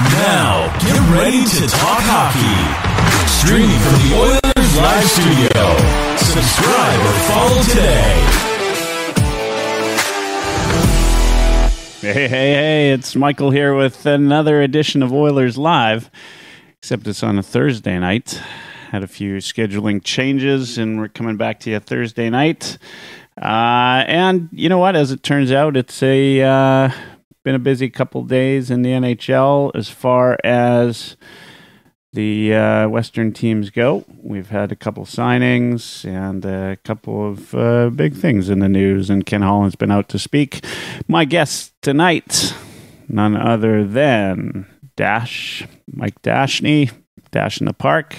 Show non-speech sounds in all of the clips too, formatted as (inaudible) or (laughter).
Now, get ready to talk hockey. Streaming from the Oilers Live Studio. Subscribe or follow today. Hey, hey, hey, it's Michael here with another edition of Oilers Live, except it's on a Thursday night. Had a few scheduling changes, and we're coming back to you Thursday night. Uh, and you know what? As it turns out, it's a uh, been a busy couple days in the NHL as far as the uh, Western teams go. We've had a couple signings and a couple of uh, big things in the news, and Ken Holland's been out to speak. My guest tonight, none other than Dash, Mike Dashney, Dash in the Park,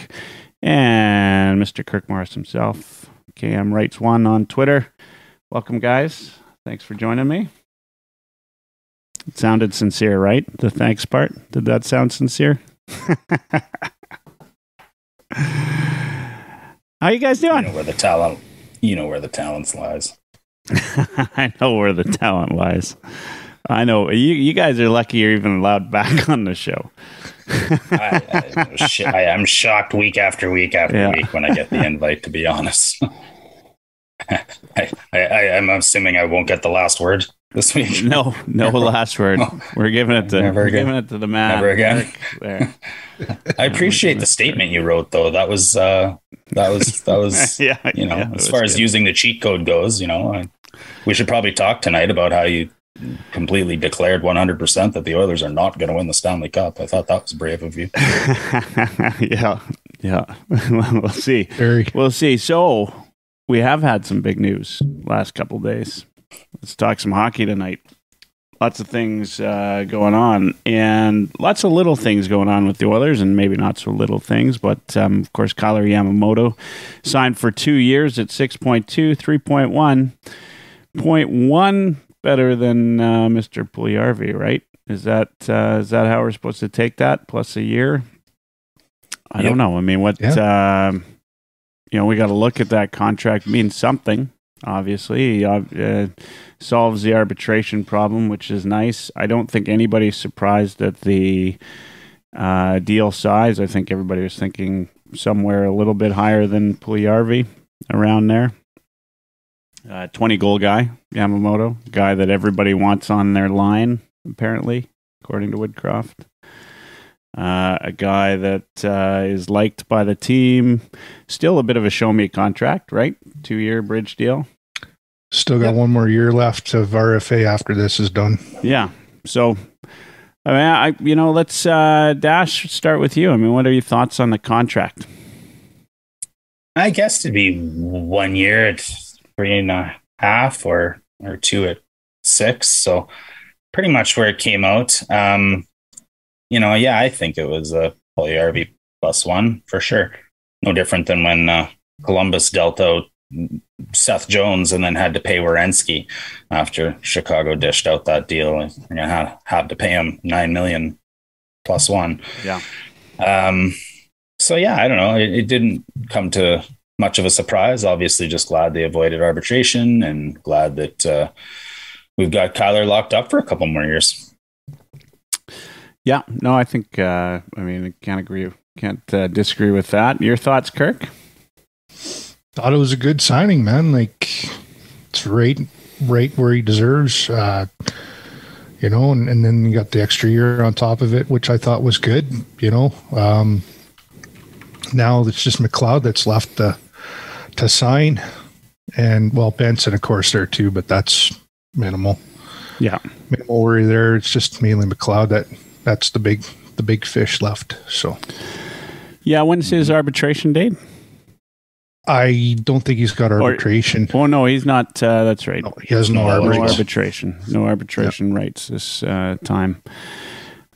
and Mr. Kirk Morris himself. KM Writes One on Twitter. Welcome, guys. Thanks for joining me. It sounded sincere, right? The thanks part. Did that sound sincere? (laughs) How you guys You doing? know where the talent. You know where the talents lies. (laughs) I know where the talent lies. I know you. You guys are lucky you're even allowed back (laughs) on the show. I, I, I'm shocked week after week after Yeah. week when I get the invite. To be honest, I, I, I'm assuming I won't get the last word this week. No, no last word. We're giving it to. Never we're again. giving it to the man. Never again. There. (laughs) I appreciate the statement you wrote, though. That was uh, that was that was (laughs) yeah. you know, yeah, as was far as using the cheat code goes, you know, I, we should probably talk tonight about how you completely declared 100% that the Oilers are not going to win the Stanley Cup. I thought that was brave of you. (laughs) yeah, yeah. we'll see. Very. We'll see. So we have had some big news last couple days. Let's talk some hockey tonight. Lots of things uh, going on, and lots of little things going on with the Oilers, and maybe not so little things. But um, of course, Kailer Yamamoto signed for two years at 6.2, 3.1, 0.1 better than uh, Mr. Puljujärvi, right? Is that uh, is that how we're supposed to take that? Plus a year? I Yep. don't know. I mean, what? um you know, we got to look at that contract. Means something. Obviously, uh, uh, solves the arbitration problem, which is nice. I don't think anybody's surprised at the uh, deal size. I think everybody was thinking somewhere a little bit higher than Puljujärvi, around there. Uh, 20 goal guy, Yamamoto, guy that everybody wants on their line, apparently, according to Woodcroft. Uh, a guy that uh, is liked by the team. Still a bit of a show me contract, right? Two year bridge deal. Still got one more year left of RFA after this is done. Yeah. So, I mean, I you know, let's uh, Dash start with you. I mean, what are your thoughts on the contract? I guess to be one year at three and a half or or two at six. So pretty much where it came out. Um, you know, yeah, I think it was a RV plus one for sure. No different than when uh, Columbus dealt out Seth Jones and then had to pay Werenski after Chicago dished out that deal. and You know, had, had to pay him nine million plus one. Yeah. Um, so yeah, I don't know. It, it didn't come to much of a surprise. Obviously, just glad they avoided arbitration and glad that uh, we've got Kailer locked up for a couple more years. Yeah. No, I think. Uh, I mean, I can't agree. Can't uh, disagree with that. Your thoughts, Kirk? Thought it was a good signing, man. Like it's right, right where he deserves. Uh, you know, and, and then you got the extra year on top of it, which I thought was good. You know, um, now it's just McLeod that's left to to sign, and well, Benson, of course, there too, but that's minimal. Yeah. Minimal worry there. It's just mainly McLeod that that's the big the big fish left. So Yeah. When's his arbitration date? I don't think he's got arbitration. Oh no, he's not. Uh, that's right. No, he has no, No no arbitration. arbitration. No arbitration rights this uh, time.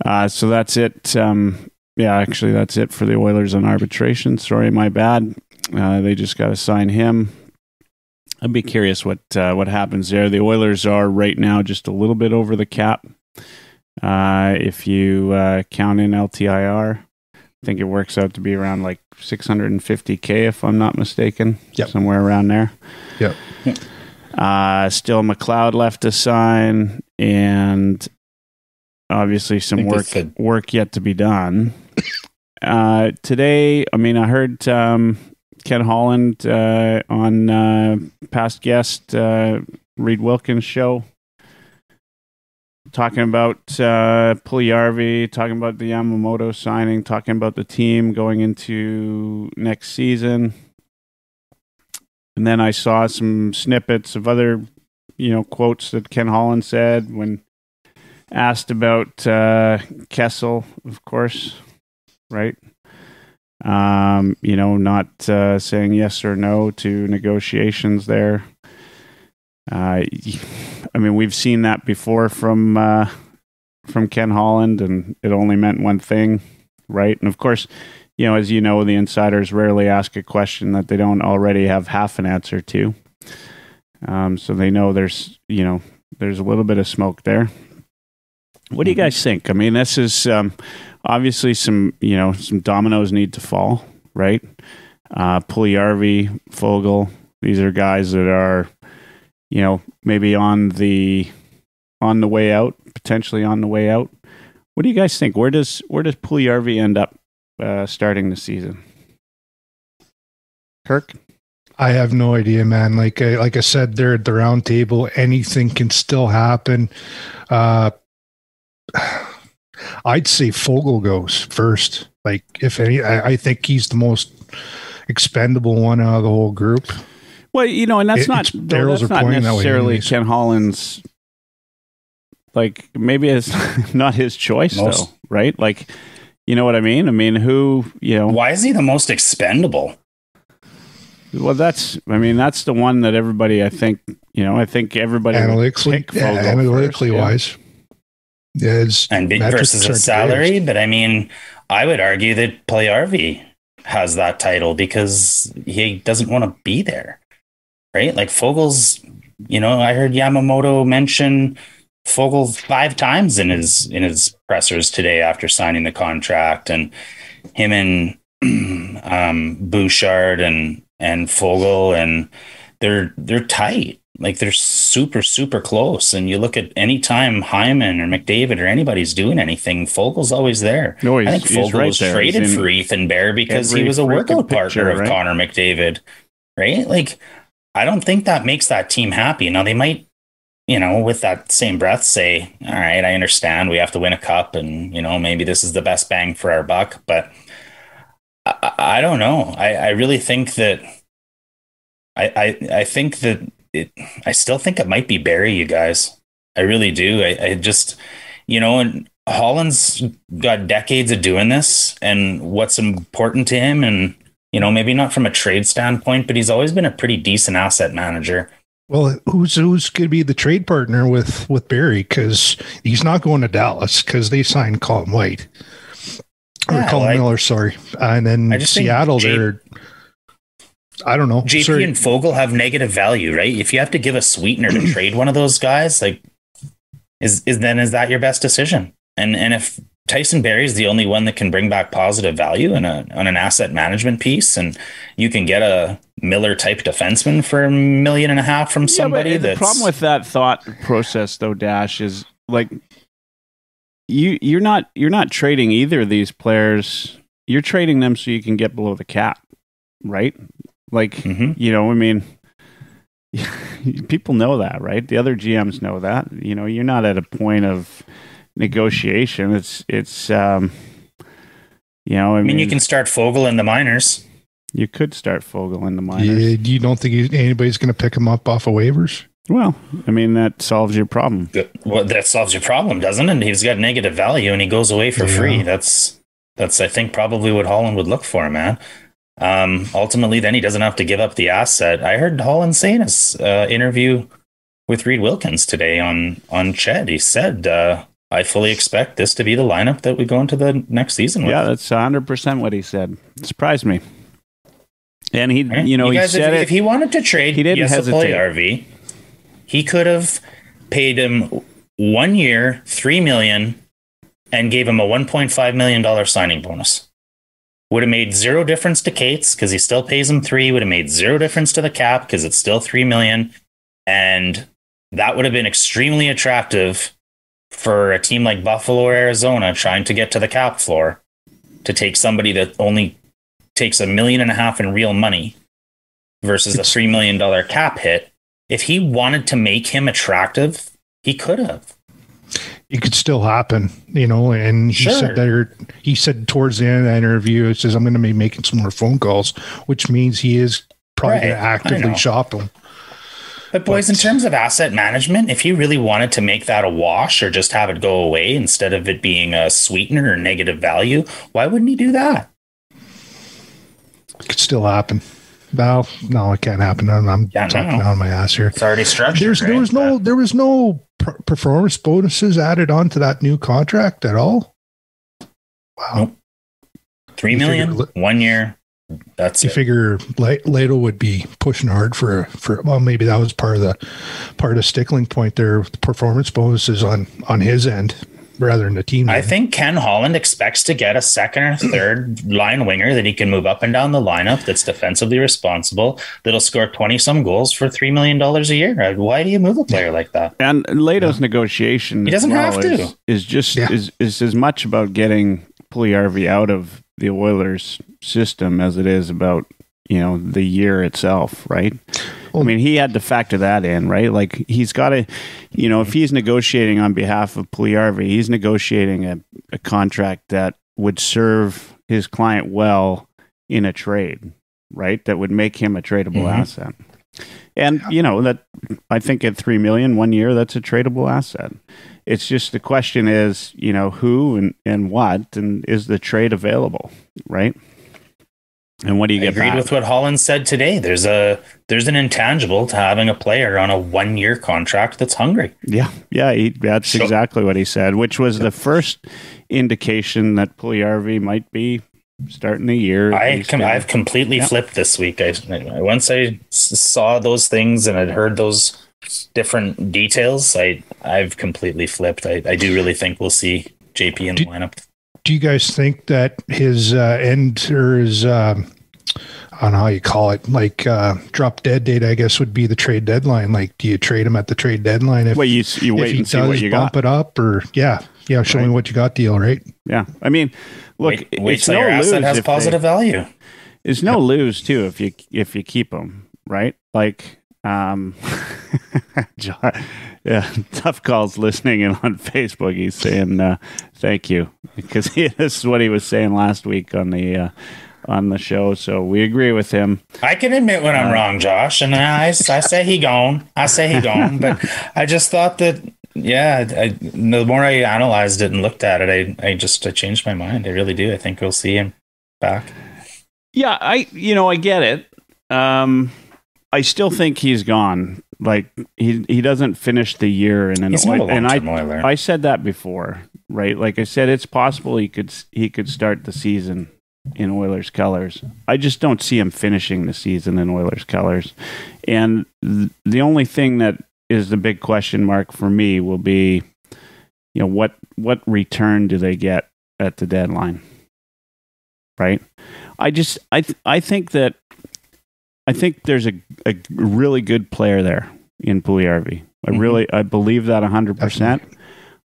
Uh, so that's it. Um, yeah, actually, that's it for the Oilers on arbitration. Sorry, my bad. Uh, they just got to sign him. I'd be curious what uh, what happens there. The Oilers are right now just a little bit over the cap. Uh, if you uh, count in LTIR, I think it works out to be around like 650k, if I'm not mistaken. Yep. somewhere around there. Yep. Uh, still McLeod left to sign, and obviously some work work yet to be done. Uh, today, I mean, I heard um, Ken Holland uh, on uh, past guest uh, Reid Wilkins show talking about uh, Puljujärvi, talking about the Yamamoto signing, talking about the team going into next season. And then I saw some snippets of other, you know, quotes that Ken Holland said when asked about uh, Kessel, of course, right? Um, you know, not uh, saying yes or no to negotiations there. Uh, I mean, we've seen that before from uh, from Ken Holland, and it only meant one thing, right? And of course, you know, as you know, the insiders rarely ask a question that they don't already have half an answer to. Um, so they know there's, you know, there's a little bit of smoke there. What do you guys think? I mean, this is um, obviously some, you know, some dominoes need to fall, right? Uh, Puljujärvi, Foegele, these are guys that are, you know, maybe on the on the way out, potentially on the way out. What do you guys think? Where does where does Puljujärvi end up uh, starting the season? Kirk, I have no idea, man. Like I, like I said, there at the round table, anything can still happen. Uh, (sighs) I'd say Foegele goes first. Like if any, I, I think he's the most expendable one out of the whole group. Well, you know, and that's It- not it's- though, that's are not pointing that necessarily anyways. Ken Holland's. Like maybe it's (laughs) not his choice Most- though, right? Like, you know what I mean? I mean, who you know? Why is he the most expendable? Well, that's I mean that's the one that everybody I think you know I think everybody analytically, pick yeah, analytically first, yeah. wise, is and big versus a salary. But I mean, I would argue that Puljujärvi has that title because he doesn't want to be there, right? Like Foegele's, you know, I heard Yamamoto mention Foegele five times in his in his pressers today after signing the contract, and him and (clears throat) um, Bouchard and and Foegele and they're they're tight. Like they're super super close. And you look at any time Hyman or McDavid or anybody's doing anything, Foegele's always there. No, I think Foegele right was there. traded for Ethan Bear because he was a workout partner picture, of right? Connor McDavid, right? Like I don't think that makes that team happy. Now they might, you know, with that same breath say, "All right, I understand we have to win a cup, and you know maybe this is the best bang for our buck," but I, I don't know. I, I really think that I, I I think that it. I still think it might be Barrie. You guys, I really do. I, I just, you know, and Holland's got decades of doing this, and what's important to him, and you know, maybe not from a trade standpoint, but he's always been a pretty decent asset manager. well, who's who's going to be the trade partner with with Barrie? Because he's not going to Dallas because they signed Colin White or Yeah, Colin well, I- Miller, sorry, and then I just think Seattle. J- they're I don't know. JP Sorry. and Foegele have negative value, right? If you have to give a sweetener to (clears throat) trade one of those guys, like is is then is that your best decision? And and if Tyson Barrie is the only one that can bring back positive value in a on an asset management piece, and you can get a Miller type defenseman for a million and a half from somebody. Yeah, the problem with that thought process, though, Dash, is like you you're not you're not trading either of these players. You're trading them so you can get below the cap, right? Like Mhm. you know, I mean, (laughs) people know that, right? The other GMs know that. You know, you're not at a point of negotiation. It's it's um, you know, I, I mean, you can start Foegele in the minors. you could start Foegele in the minors. Yeah, you don't think anybody's going to pick him up off of waivers? Well, I mean that solves your problem. Well, that solves your problem, doesn't it? And he's got negative value and he goes away for Yeah. free. That's that's I think probably what Holland would look for, man. Um, ultimately, then he doesn't have to give up the asset. I heard Holland say in his uh, interview with Reid Wilkins today on on CHED, he said, uh, "I fully expect this to be the lineup that we go into the next season with." Yeah, that's hundred percent what he said. Surprised me. And he, you know, he guys, said if, it. if he wanted to trade he didn't hesitate. RV, he could have paid him one year, three million, and gave him a one point five million dollar signing bonus. Would have made zero difference to Kate's because he still pays him three. Would have made zero difference to the cap because it's still three million, and that would have been extremely attractive for a team like Buffalo or Arizona trying to get to the cap floor to take somebody that only takes a million and a half in real money versus a $3 million cap hit. If he wanted to make him attractive, he could have. it could still happen, you know. And he Sure. said that he said towards the end of that interview, it says I'm going to be making some more phone calls, which means he is probably Right, going to actively shop them. But boys, in terms of asset management, if he really wanted to make that a wash or just have it go away instead of it being a sweetener or negative value, why wouldn't he do that? It could still happen. No, no, it can't happen. I'm, I'm Yeah, talking no. on my ass here. It's already structured. There's there was no there was no per- performance bonuses added on to that new contract at all. Wow, Nope. three You one year. That's you it. figure La- Lehto would be pushing hard for for well maybe that was part of the part of stickling point there the performance bonuses on on his end rather than the team. I end. think Ken Holland expects to get a second or (clears throat) third line winger that he can move up and down the lineup that's defensively responsible, that'll score 20 some goals for $3 million a year. Uh, Why do you move a player like that? And Lehto's negotiation He doesn't well have to. Is, is just Yeah. is, is as much about getting Puljujärvi out of the Oilers system as it is about you know the year itself, right? I mean, he had to factor that in, right? Like he's got to, you know, if he's negotiating on behalf of Puljujärvi, he's negotiating a, a contract that would serve his client well in a trade, right? That would make him a tradable Mhm. asset. And you know that I think at three million one year, that's a tradable asset. It's just the question is, you know, who and, and what, and is the trade available, right? And what do you I get agreed back? with what Holland said today. There's a there's an intangible to having a player on a one year contract that's hungry. Yeah, yeah, he, that's So- exactly what he said, which was the first indication that Puljujärvi might be starting the year. I com- I've completely Yeah. flipped this week. I once I saw those things and I'd heard those different details. I I've completely flipped. I, I do really think we'll see JP in the lineup. Do you guys think that his uh, end or his um, I don't know how you call it, like uh, drop dead date, I guess would be the trade deadline. Like, do you trade him at the trade deadline if, well, you s- you if wait he and see what does you bump got. it up, or yeah, yeah, show me what you got, deal, right? Yeah, I mean, look, wait wait it's till no your lose asset has if they- positive value. It's no lose too if you if you keep them right. Like, um, (laughs) John, yeah, (laughs) tough calls listening and on Facebook. He's saying uh, thank you because he, (laughs) this is what he was saying last week on the uh, on the show. So we agree with him. I can admit when I'm wrong, Josh, and I, I say he gone. I say he gone, but I just thought that yeah. I, the more I analyzed it and looked at it, I I just I changed my mind. I really do. I think we'll see him back. Yeah, I you know I get it. Um, I still think he's gone. Like he he doesn't finish the year in an He's not a Oil- and I Oiler. I said that before, right? Like I said, it's possible he could he could start the season in Oilers colors. I just don't see him finishing the season in Oilers colors. And th- the only thing that is the big question mark for me will be, you know, what what return do they get at the deadline? Right? I just I th- I think that I think there's a, a really good player there in Puljujärvi. I Mhm. really I believe that 100%.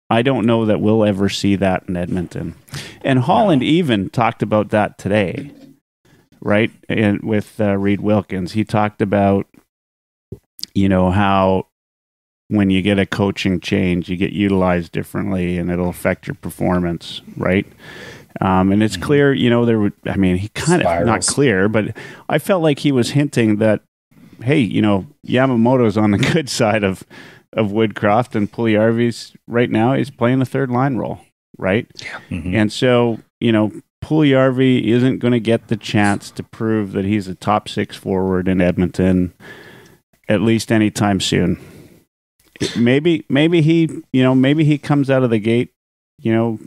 I don't know that we'll ever see that in Edmonton. And Holland even talked about that today, right? And with uh, Reid Wilkins, he talked about, you know, how when you get a coaching change, you get utilized differently and it'll affect your performance, right? Um, and it's clear, you know, there would, I mean, he kind of, not clear, but I felt like he was hinting that, hey, you know, Yamamoto's on the (laughs) good side of, of Woodcroft and Puljujärvi's right now he's playing the third line role, right? Mhm. And so, you know, Puljujärvi isn't going to get the chance to prove that he's a top six forward in Edmonton, at least anytime soon. Maybe, maybe he, you know, maybe he comes out of the gate, you know,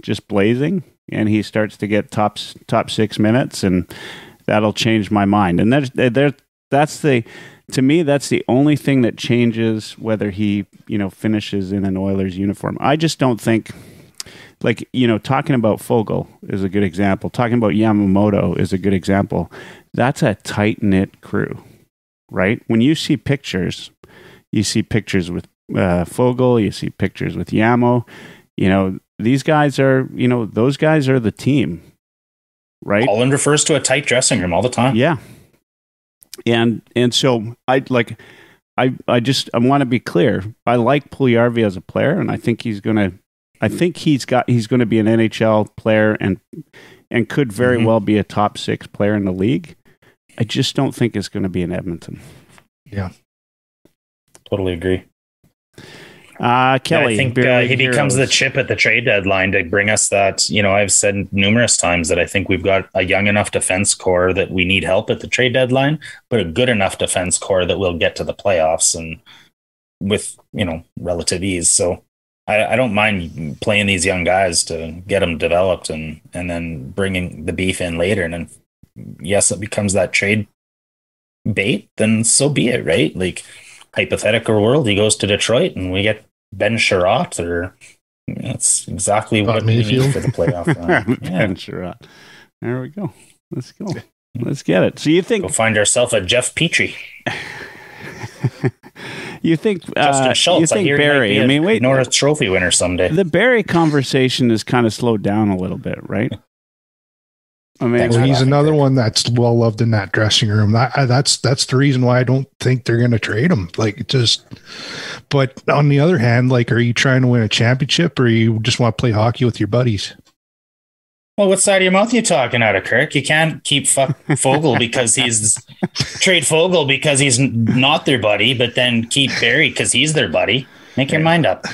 just blazing, and he starts to get top top six minutes, and that'll change my mind. And that's there, that's the, to me, that's the only thing that changes whether he, you know, finishes in an Oilers uniform. I just don't think like you know talking about Foegele is a good example talking about Yamamoto is a good example that's a tight knit crew right when you see pictures you see pictures with uh, Fogel, you see pictures with Yamo. You know, these guys are, you know, those guys are the team, right? Holland refers to a tight dressing room all the time. Yeah. And and so I like I I just I want to be clear. I like Puljujärvi as a player and I think he's going to I think he's got he's going to be an NHL player and and could very Mhm. well be a top 6 player in the league. I just don't think it's going to be in Edmonton. Yeah. Totally agree. Uh Kelly, I think uh, he becomes the chip at the trade deadline to bring us that. You know, I've said numerous times that I think we've got a young enough defense core that we need help at the trade deadline, but a good enough defense core that we'll get to the playoffs and with you know relative ease. So I, I don't mind playing these young guys to get them developed and and then bringing the beef in later. And then yes, it becomes that trade bait. Then so be it, right? Like hypothetical world, he goes to Detroit and we get Ben Chiarot or that's exactly what we need for the playoff (laughs) run. yeah. Ben Chiarot. There we go. Let's go. Let's get it. So you think we'll find ourselves a Jeff Petry. (laughs) you think Justin uh, Schultz. you I think might Barrie? be I a mean, wait. Norris Trophy winner someday. The Barrie conversation has kind of slowed down a little bit, right? I mean, Well, he's another one that's well loved in that dressing room. That, that's that's the reason why I don't think they're going to trade him. Like just, but on the other hand, like, are you trying to win a championship or you just want to play hockey with your buddies? Well, what side of your mouth are you talking out of, Kirk? You can't keep fuck Foegele because he's trade Foegele because he's not their buddy, but then keep Barrie because he's their buddy. Make your mind up.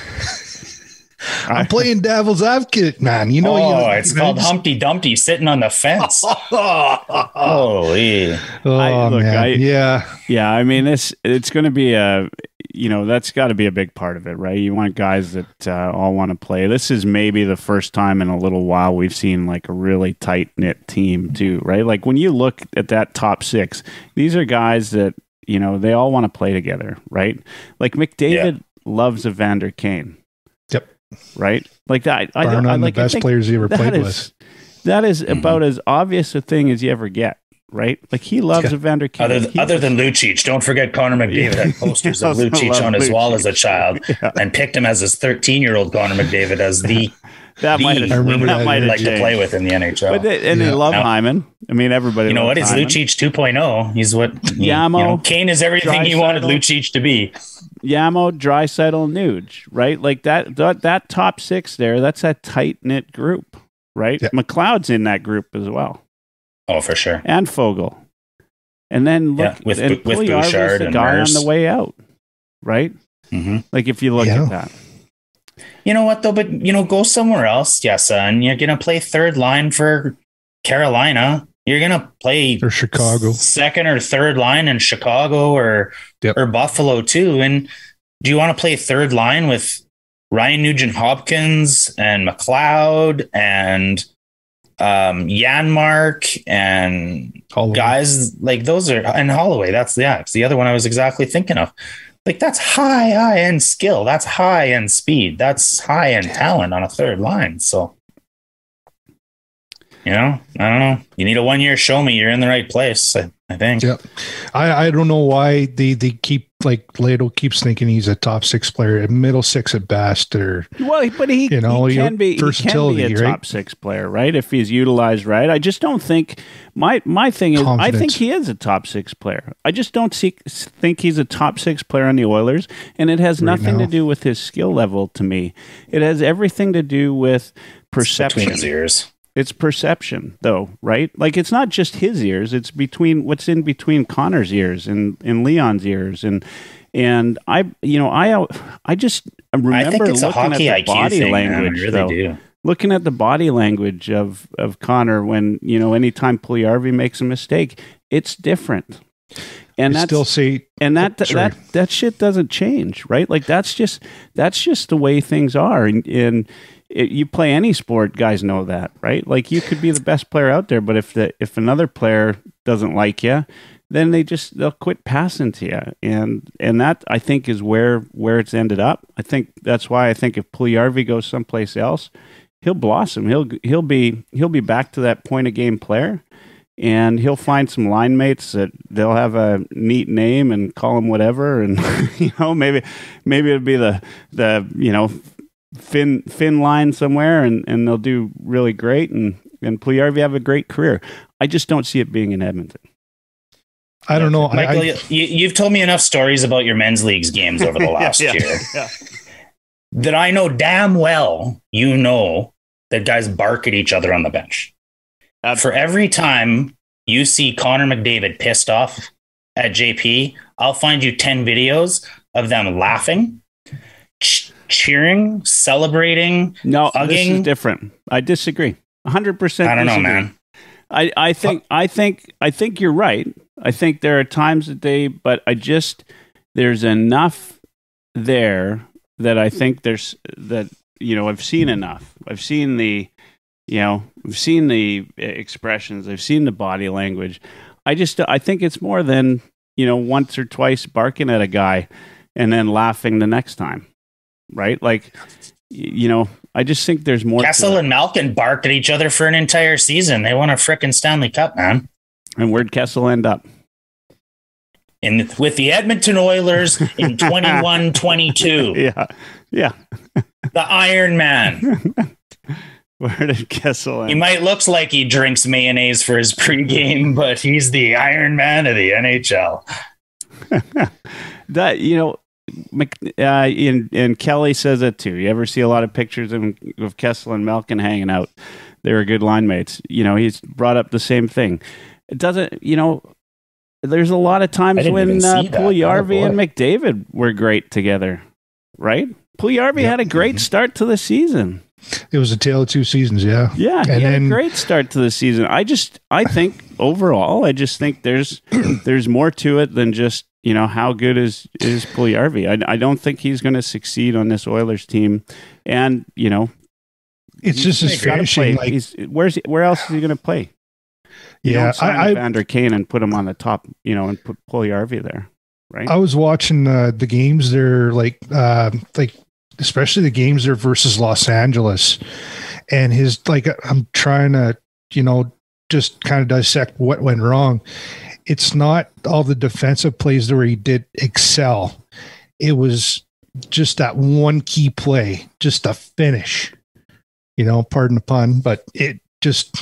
I'm playing devil's advocate, man. You know, oh, you, it's you know, called just- Humpty Dumpty sitting on the fence. (laughs) Holy. Oh I- look, man, I- yeah. yeah, I mean, this it's going to be a, you know, that's got to be a big part of it, right? You want guys that uh, all want to play. This is maybe the first time in a little while we've seen like a really tight knit team too, right? Like when you look at that top six, these are guys that you know they all want to play together, right? Like McDavid loves Evander Kane. Yep. Right, like that. I, Bar don't, I none the best players he ever played is- with. That is Mm-hmm. about as obvious a thing as you ever get, right? Like he loves Yeah. Evander Kane. Other, He- other than Lucic, don't forget Connor (laughs) McDavid had posters (laughs) of Also Lucic on his wall as a child (laughs) Yeah. and picked him as his 13 year old Connor McDavid as the, that the might have, I remember that that, might he'd like to play with in the NHL. But they, and they love Now- Hyman. I mean, everybody. you know what? loves Hyman. Lucic 2.0. He's what you Yamo, know, Kane is everything he wanted Draisaitl. Lucic to be. Yamo, Draisaitl, Nuge, right? Like that, that. That top six there. That's a tight knit group, right? Yeah. McLeod's in that group as well, Oh, for sure. and Foegele. And then look, Yeah, with- and with Puljujärvi's Bouchard the and guy Nurse. on the way out, right? hmm Like if you look Yeah. at that, You know what though? But you know, go somewhere else. Yeah, son. You're gonna play third line for Carolina. You're gonna play Or Chicago. second or third line in Chicago or Yep. or Buffalo too. And do you want to play third line with Ryan Nugent Hopkins and McLeod and um Janmark and Holloway. guys like those are and Holloway. That's yeah, it's the other one I was exactly thinking of. Like that's high, high end skill. That's high end speed. That's high end talent on a third line. So you know, I don't know. You need a one year show me you're in the right place, I, I think. Yeah. I, I don't know why they, they keep like Lehto keeps thinking he's a top six player, middle six at best, or Well, but he, You know, he can be he can versatility, be a right? top six player, right? If he's utilized right. I just don't think my my thing is I think he is a top six player. I just don't see, think he's a top six player on the Oilers, and it has Right nothing to do with his skill level. To me, it has everything to do with perception. Between his ears. It's perception, though, right? Like it's not just his ears; it's between what's in between Connor's ears and, and Leon's ears, and and I, you know, I I just remember I think it's a looking hockey at the IQ body thing. man. I language, really though. do. Looking at the body language of of Connor when you know anytime Puljujärvi makes a mistake, it's different, and I that's still see and that Sorry. that that shit doesn't change, right? Like that's just that's just the way things are. And, and it, you play any sport, guys know that, right? Like you could be the best player out there, but if the if another player doesn't like you, then they just they'll quit passing to you, and and that I think is where where it's ended up. I think that's why I think if Puljujärvi goes someplace else, he'll blossom. He'll he'll be he'll be back to that point of game player. and he'll find some line mates that they'll have a neat name and call him whatever, and (laughs) you know maybe maybe it'll be the the you know Finn Finn line somewhere, and and they'll do really great, and and Puljujarvi have a great career. I just don't see it being in Edmonton. I don't know. Michael, I, I, you, you've told me enough stories about your men's leagues games over the (laughs) last Yeah, yeah, year yeah. that I know damn well you know that guys bark at each other on the bench. Ab- For every time you see Connor McDavid pissed off at JP, I'll find you 10 videos of them laughing, ch- cheering, celebrating. No, this is different. I disagree. hundred percent. I don't know, man. I, I think I think I think you're right. I think there are times that they, but I just there's enough there that I think there's that you know I've seen enough. I've seen the you know I've seen the eh, expressions. I've seen the body language. I just I think it's more than you know once or twice barking at a guy and then laughing the next time, right? Like you know I just think there's more. Kessel and Malkin barked at each other for an entire season. They won a frickin' Stanley Cup, man. and where'd Kessel end up? In, with the Edmonton Oilers in (laughs) 21 22, Yeah, yeah. the Iron Man. (laughs) Where did Kessel He might looks like he drinks mayonnaise for his pregame, but he's the Iron Man of the NHL. (laughs) that you know, uh, and and Kelly says it too. You ever see a lot of pictures of, of Kessel and Malkin hanging out? They were good line mates. You know, he's brought up the same thing. It doesn't, you know. There's a lot of times when even uh, see that. Oh, and. McDavid were great together, right? Puljujarvi Yep. had a great start to the season. it was a tale of two seasons. Yeah. Yeah, And he had then- a great start to the season. I just, I think overall, I just think there's (clears throat) there's more to it than just you know how good is is Puljujarvi. I, I don't think he's going to succeed on this Oilers team, and you know It's just his he's gotta finishing. play. Like, he's, where's he, where else is he going to play? You yeah, I, I, Vander Kane and put him on the top, you know, and put Puljujarvi there, right? I was watching uh, the games there, like uh, like especially the games there versus Los Angeles, and his like I'm trying to you know just kind of dissect what went wrong. It's not all the defensive plays where he did excel. It was just that one key play, just a finish. You know, pardon the pun, but it just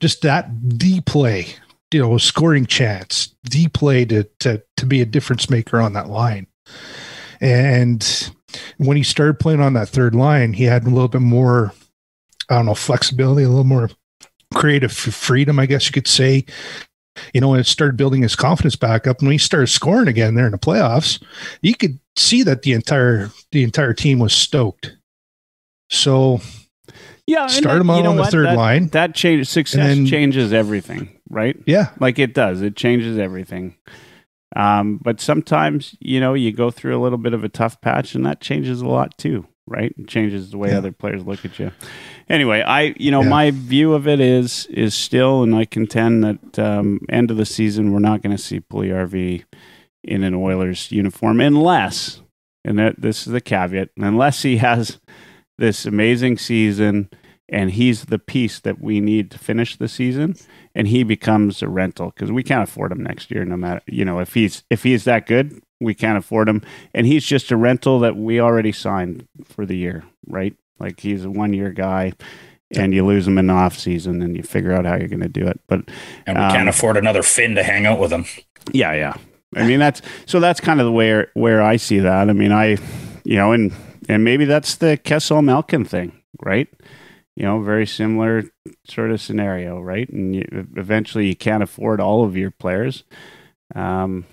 just that the play you know, scoring chance, the play to to to be a difference maker on that line. And when he started playing on that third line, he had a little bit more, I don't know, flexibility, a little more creative freedom, I guess you could say. You know, and it started building his confidence back up. And when he started scoring again there in the playoffs, you could see that the entire the entire team was stoked. So yeah, start him you out know on the what? third that, line. That change success then- changes everything, right? Yeah, like it does it changes everything um, but sometimes you know you go through a little bit of a tough patch and that changes a lot too right it changes the way Yeah. other players look at you anyway i you know Yeah. my view of it is is still and i contend that um, end of the season we're not going to see Puljujarvi in an oilers uniform unless and that this is the caveat unless he has this amazing season and he's the piece that we need to finish the season and he becomes a rental because we can't afford him next year no matter you know if he's if he's that good we can't afford him and he's just a rental that we already signed for the year right like he's a one year guy and you lose him in the off season and you figure out how you're going to do it but And we Um, can't afford another Finn to hang out with him. yeah, yeah. I mean that's so that's kind of the where where I see that. I mean, I you know, and and maybe that's the Kessel Malkin thing, right? You know, very similar sort of scenario, right? And you, eventually, you can't afford all of your players. Um,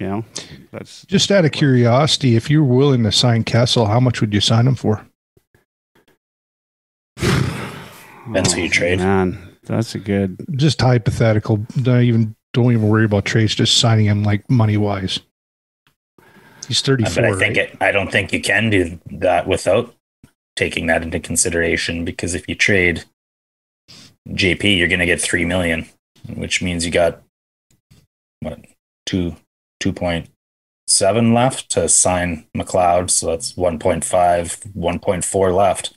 you know, that's just out of curiosity, if you were willing to sign Kessel, how much would you sign him for? (sighs) Depends who you oh, trade. Oh, Man, that's a good. Just hypothetical. Don't even don't even worry about trades. Just signing him like money wise. He's thirty But. I think it, I don't think you can do that without taking that into consideration because if you trade JP, you're going to get three million, which means you got what two two point seven left to sign McLeod, so that's 1.5, 1.4 left.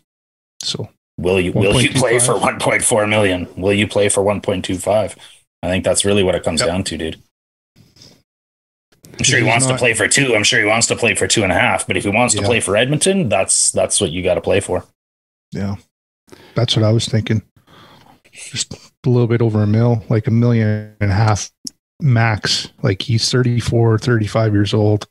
so. Will you will you play for 1.4 million? Will you play for 1.25? I think that's really what it comes Yep. down to, dude. I'm sure he wants to play for two. I'm sure he wants to play for two and a half. But if he wants to play for Edmonton, that's that's what you got to play for. Yeah. That's what I was thinking. Just a little bit over a mil, like a million and a half max. Like he's 34, 35 years old.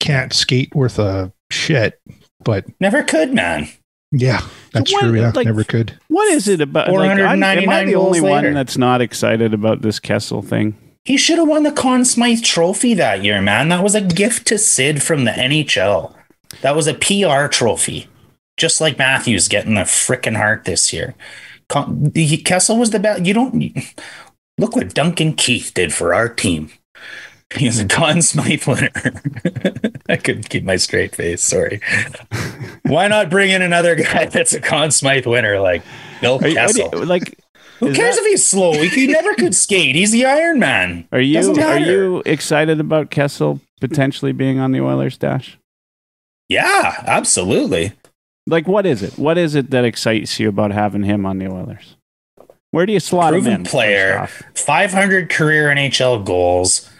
Can't skate worth a shit. But Never could, man. yeah, that's what- true. Yeah, like- never could. What is it about? Like, I'm, I the only goals one that's not excited about this Kessel thing? He should have won the Conn Smythe Trophy that year, man. That was a gift to Sid from the NHL. That was a PR trophy, just like Matthews getting the frickin' Hart this year. Con- he, Kessel was the best. You don't look what Duncan Keith did for our team. He was a Conn Smythe winner. (laughs) I couldn't keep my straight face. Sorry. Why not bring in another guy that's a Conn Smythe winner like Bill Are you, Kessel? you- like, Who cares that- if he's slow? He, he never could skate. He's the Iron Man. are you are you excited about Kessel potentially being on the Oilers dash? Yeah, absolutely. Like, what is it? What is it that excites you about having him on the Oilers? Where do you slot Proven him in? player. 500 career NHL goals.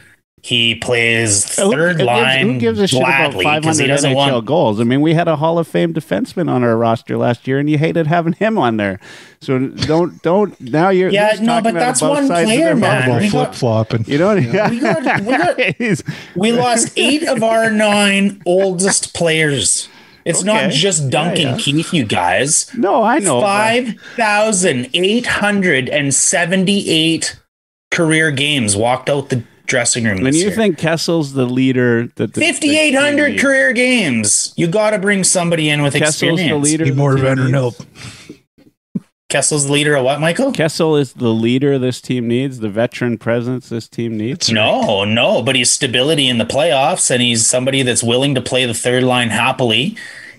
He plays Who- third who gives- line Who gives a shit about 500 NHL want. goals? I mean, we had a Hall of Fame defenseman on our roster last year, and you hated having him on there. So don't don't now you're Yeah, you're no, but that's one player, their man. mouth. Well, we got- flip flopping. You know, We got- we got- (laughs) We lost eight of our nine oldest players. (laughs) It's not just Duncan Yeah, yeah. Keith, you guys. no, I know. but- 5,878 career games walked out the dressing room. When this you year. think Kessel's the leader, that the, 5,800 career games. You got to bring somebody in with Kessel's experience. the leader. Need more team veteran needs. help. Kessel's the leader of what, Michael? Kessel is the leader this team needs, the veteran presence this team needs. No, no, but he's stability in the playoffs, and he's somebody that's willing to play the third line happily.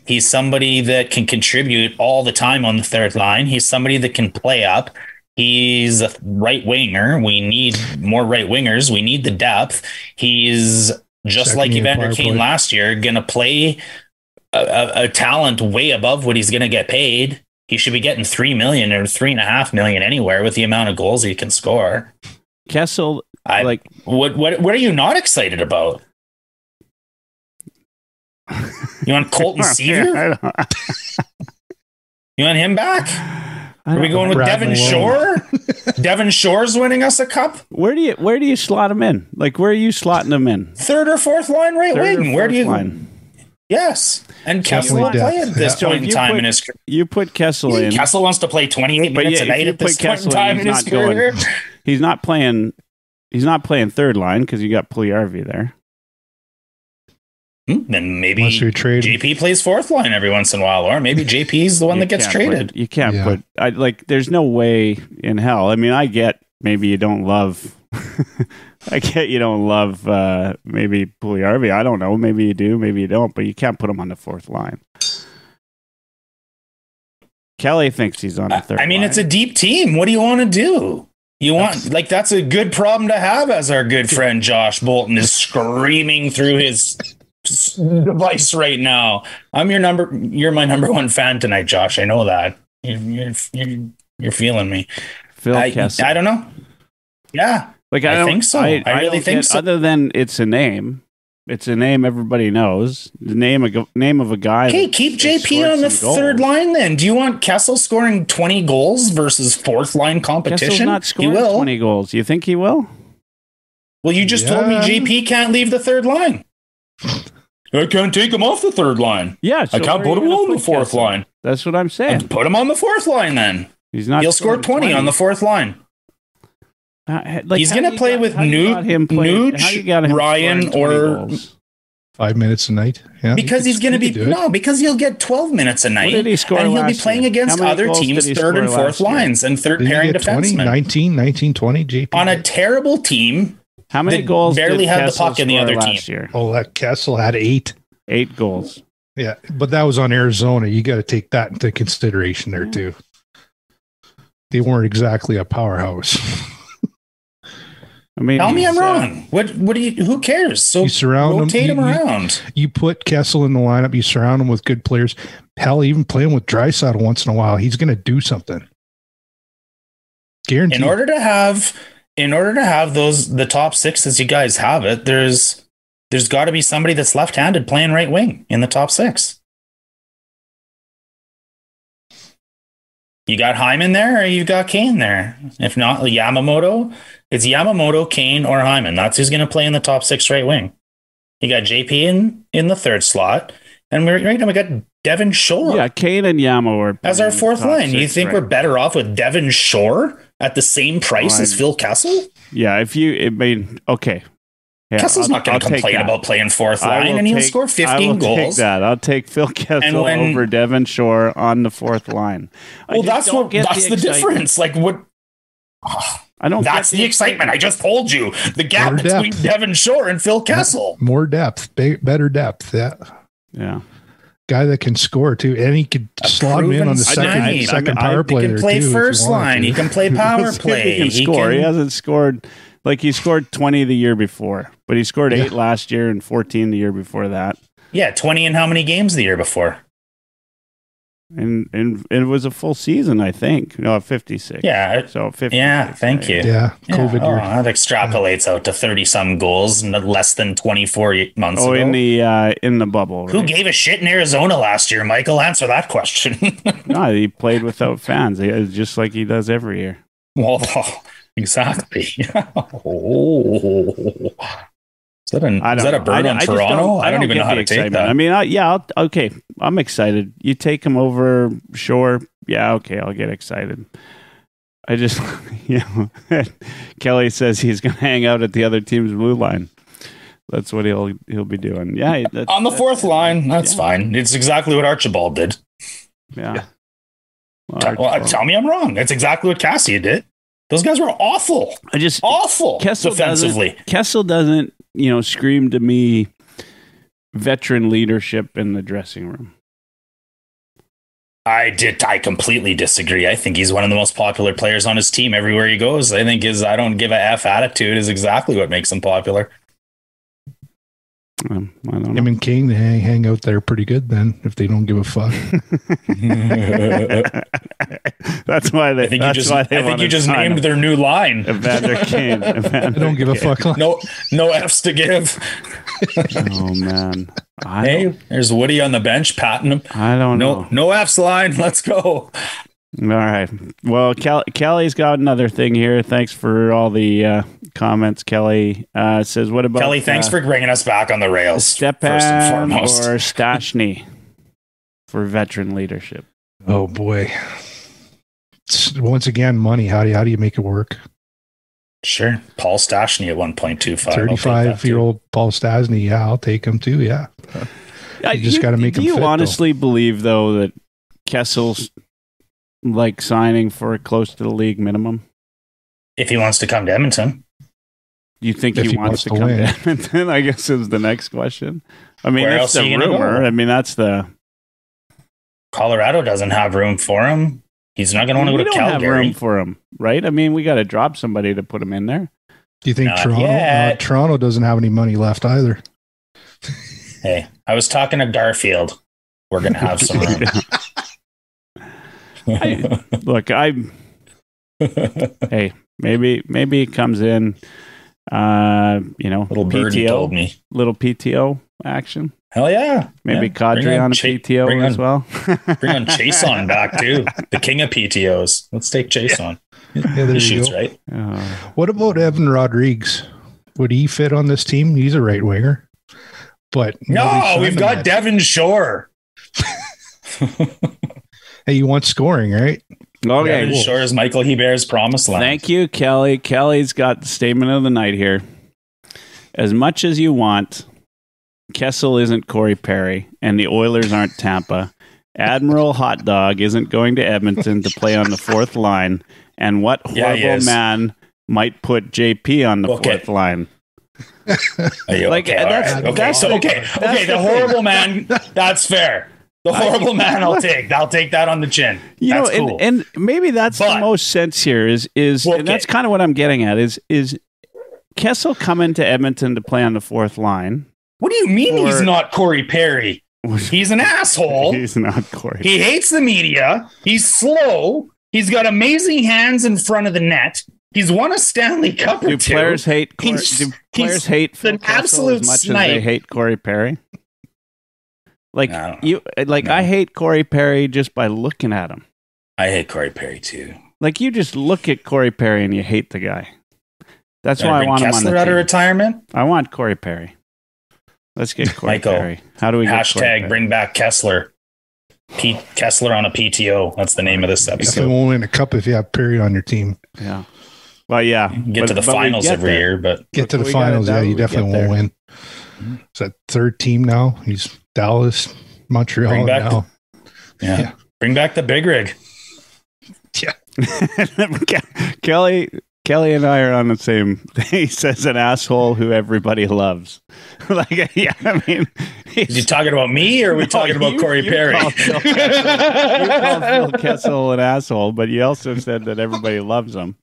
He's somebody that can contribute all the time on the third line. He's somebody that can play up. He's a right winger. We need more right wingers. We need the depth. He's just Second like Evander Kane play. last year, going to play a, a, a talent way above what he's going to get paid. He should be getting three million or three and a half million anywhere with the amount of goals he can score. Kessel, I like, what what what are you not excited about? You want Colton (laughs) Sceviour? I don't- You want him back? Are we going with Brad Devin Malone. Shore? Devin Shore's winning us a cup. Where do you where do you slot him in? Like, where are you slotting him in? Third or fourth line right Third wing. Where do you? line? Yes, and Kessel Definitely will play depth. at this So if point in time put- in his career. You put Kessel in. Kessel wants to play 28 But minutes yeah, a night at this put point in Kessel in, time he's in his not going- career. He's not playing. He's not playing third line because you got Puljujärvi there. Hmm, Then maybe Unless we trade him. JP plays fourth line every once in a while, or maybe JP's the one You that gets traded. Put, you can't Yeah. put. I like. There's no way in hell. I mean, I get maybe you don't love. (laughs) I get you don't love uh, maybe Puljujärvi. I don't know. Maybe you do. Maybe you don't. But you can't put him on the fourth line. Kelly thinks he's on the third. I mean, line. it's a deep team. What do you want to do? You want like that's a good problem to have, as our good friend Josh Bolton is screaming through his device right now. I'm your number. You're my number one fan tonight, Josh. I know that. You're you're, you're, you're feeling me. Phil I, Kessel. I don't know. Yeah, Like I, I don't think so. I really don't think get- so. Other than it's a name, it's a name everybody knows. The name of g- name of a guy. Okay, keep JP on the goals. third line then. Do you want Kessel scoring 20 goals versus fourth line competition? Kessel's not he will. twenty goals. You think he will? Well, you just told me JP can't leave the third line. I can't take him off the third line. Yeah, so I can't put him gonna on the fourth Kessel? line. That's what I'm saying. Put him on the fourth line then. He's not. He'll score scoring 20 on the fourth line. Uh, like, He's gonna play got- with how you Nuge- him playing- Nuge, got him Ryan, or- five minutes a night. Yeah, Because you he's could- going to you be could it. no, because he'll get 12 minutes a night. did he score And he'll be playing year? against other teams' third and fourth lines and third Didn't pairing get 20, defensemen. 19, 19, 20, JP. On a terrible team, How many They goals barely did had the puck in the other team. year? oh, that Kessel had eight. Eight goals. Yeah, but that was on Arizona. You got to take that into consideration there too. They weren't exactly a powerhouse. (laughs) I mean, tell me I'm he's, uh, wrong. What what do you who cares? So You surround him- rotate you- him you- around. you put Kessel in the lineup. You surround him with good players. Hell, even playing with Draisaitl once in a while, he's going to do something. Guaranteed. in order to have in order to have those the top six as you guys have it, there's there's got to be somebody that's left-handed playing right wing in the top six. You got Hyman there, or you've got Kane there. If not, Yamamoto. It's Yamamoto, Kane, or Hyman. That's who's going to play in the top six right wing. You got JP in in the third slot, and we're right now we got Devin Shore Yeah, Kane and Yamo are as our fourth line. You think right. we're better off with Devin Shore at the same price as Phil Kessel? Yeah, if you, I mean, okay. Yeah, Kessel's I'll- not going to complain that. about playing fourth line, and he'll take- score I 15 will Take goals. that. I'll take Phil Kessel when- over Devin Shore on the fourth (laughs) line. I Well, that's what that's the, excitement. difference. Like what? I don't. That's get the excitement. I just told you the gap Better between depth. Devin Shore and Phil Kessel. More depth, be- better depth. Yeah. Yeah. Guy that can score too, and he could A slot him in on the proven second snide. second I- I- power play. He there can play too, first line. He can play (laughs) power Let's see if play. He can score. He can- hasn't scored like he scored 20 the year before, but he scored Yeah. eight last year and 14 the year before that. yeah, 20 in how many games the year before? And and it was a full season, I think. No, 56. Yeah. So 50. Yeah, thank you. Yeah, Yeah, COVID oh, year. that extrapolates out to 30 some goals in less than 24 months Oh, ago. in the uh, in the bubble. Who gave a shit in Arizona last year, Michael? Answer that question. (laughs) no, he played without fans, just like he does every year. well, (laughs) exactly. (laughs) oh. Is that, an, I is don't that a know. bird I- on I just Toronto? I don't, even know how the to take that. I mean, I, yeah, I'll, okay, I'm excited. You take him over, sure. Yeah, okay, I'll get excited. I just, (laughs) you know, (laughs) Kelly says he's going to hang out at the other team's blue line. That's what he'll he'll be doing. Yeah, that's, on the fourth line, that's yeah. fine. It's exactly what Archibald did. Yeah. Well, T- well, tell me I'm wrong. That's exactly what Kassian did. Those guys were awful, I just awful Kessel defensively. doesn't. Kessel doesn't, you know, scream to me veteran leadership in the dressing room. I did. I completely disagree. I think he's one of the most popular players on his team everywhere he goes. I think his "I don't give a f" attitude is exactly what makes him popular. Um, I don't know. Him and King, they hang, hang out there pretty good then if they don't give a fuck. (laughs) (laughs) that's why they. I think you just. why I think you just named their new line. Evander (laughs) Kane. I don't give a fuck. No, no f's to give. Oh man, I Hey, there's Woody on the bench patting him. I don't No, know. no f's line. Let's go. All right. Well, Kel- Kelly's got another thing here. Thanks for all the uh, comments. Kelly uh, says, "What about Kelly, thanks uh, for bringing us back on the rails. first and Stepan foremost. or Stastny for veteran leadership?" Oh boy. It's- once again, money. How do you, how do you make it work? Sure. Paul Stastny at 1.25. I'll take that Thirty-five year old Paul Stastny. Yeah, I'll take him too. Yeah. Uh, You just gotta make Do him you fit, though. honestly believe though that Kessel's like signing for close to the league minimum? If he wants to come to Edmonton. You think he, he wants, wants to to come win. to Edmonton? (laughs) I guess is the next question. I mean, Where that's else the you gonna rumor. go? I mean, that's the Colorado doesn't have room for him. He's not going to want to we go to don't have Calgary. room for him, right? I mean, we got to drop somebody to put him in there. Do you think Not Toronto? Uh. Toronto doesn't have any money left either. Hey, I was talking to Garfield. We're going to have some room. (laughs) I- Look, I (laughs) hey, maybe maybe it comes in. Uh, you know, Little PTO, told me. little PTO action. Hell yeah. Maybe Yeah. Kadri Bring on a Cha- PTO bring as well. Bring on Chiasson (laughs) back too. The king of PTOs. Let's take Chiasson. Yeah, there He you shoots go. right. Oh. What about Evan Rodrigues? Would he fit on this team? He's a right winger. But No, we've got that. Devin Shore. (laughs) Hey, you want scoring, right? Okay. Devin Shore is Michael Hebert's promised land. Thank you, Kelly. Kelly's got the statement of the night here. As much as you want, Kessel isn't Corey Perry, and the Oilers aren't Tampa. Admiral Hot Dog isn't going to Edmonton to play on the fourth line. And what horrible is. man might put JP on the Okay. fourth line? Are you Like, okay? That's- right. Okay. that's So the- okay. that's Okay. the The horrible man. That's fair. The horrible man. (laughs) I'll take. I'll take that on the chin. You That's know, cool. and, and maybe that's the most sense here is is Well, and that's kind of what I'm getting at is is Kessel coming to Edmonton to play on the fourth line. what do you mean he's not Corey Perry? He's an asshole. He's not Corey. He hates the media. He's slow. He's got amazing hands in front of the net. He's won a Stanley Cup or do two. players hate Corey, He's- do players he's hate Phil an Kessel absolute as much as they hate Corey Perry? Uh, like I you like No. I hate Corey Perry just by looking at him. I hate Corey Perry too. Like you just look at Corey Perry and you hate the guy. That's why I bring want him on Kessler the out of retirement. I want Corey Perry. Let's get Corey Michael, Perry. How do we get Corey Hashtag Perry? bring back Kessler. Pete Kessler on a PTO. That's the name of this Definitely episode. won't win a cup if you have Perry on your team. Yeah. Well, yeah. Get But- to the finals every there. year, but Get to the finals, yeah, you definitely won't win. Mm-hmm. Is that third team now? He's Dallas, Montreal Bring back now. yeah. Yeah. Bring back the big rig. Yeah. (laughs) Kelly Kelly and I are on the same. (laughs) He says an asshole who everybody loves. (laughs) like, yeah, I mean, Is he talking about me or are we No, talking about you- Corey you Perry? called Phil Kessel- you called Phil Kessel an asshole, but you also said that everybody loves him.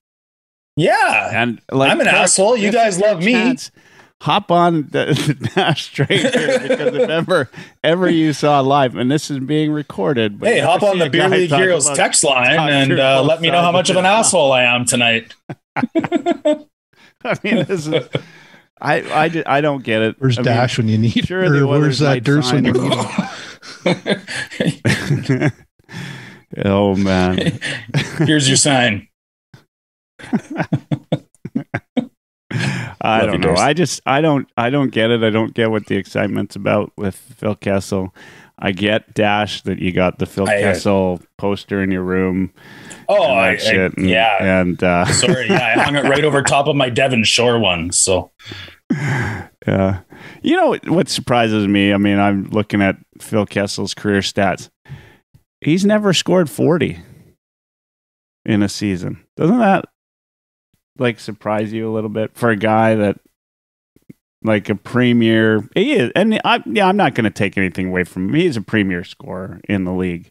yeah. And like, I'm an Kirk, asshole. You guys love me. chance. Hop on the, (laughs) the Dash straight here because if ever ever you saw live, and this is being recorded. but Hey, hop on the Beer League Heroes about- text line and uh, let me know how much of of an asshole I am tonight. (laughs) I mean, this is. I I, I don't get it. Where's I mean, Dash when you need sure or the where's Oilers that Durst when you need him? (laughs) oh man. Here's your sign. I Love don't know. I just I don't I don't get it. I don't get what the excitement's about with Phil Kessel. I get Dash that you got the Phil I, uh, Kessel poster in your room. Oh, I, I, and- yeah. and uh, (laughs) Sorry, yeah, I hung it right over top of my Devin Shore one. So (laughs) yeah, you know what- what surprises me? I mean, I'm looking at Phil Kessel's career stats. He's never scored forty in a season. Doesn't that like surprise you a little bit for a guy that like a premier he is and I yeah I'm not to take anything away from him. He's a premier scorer in the league.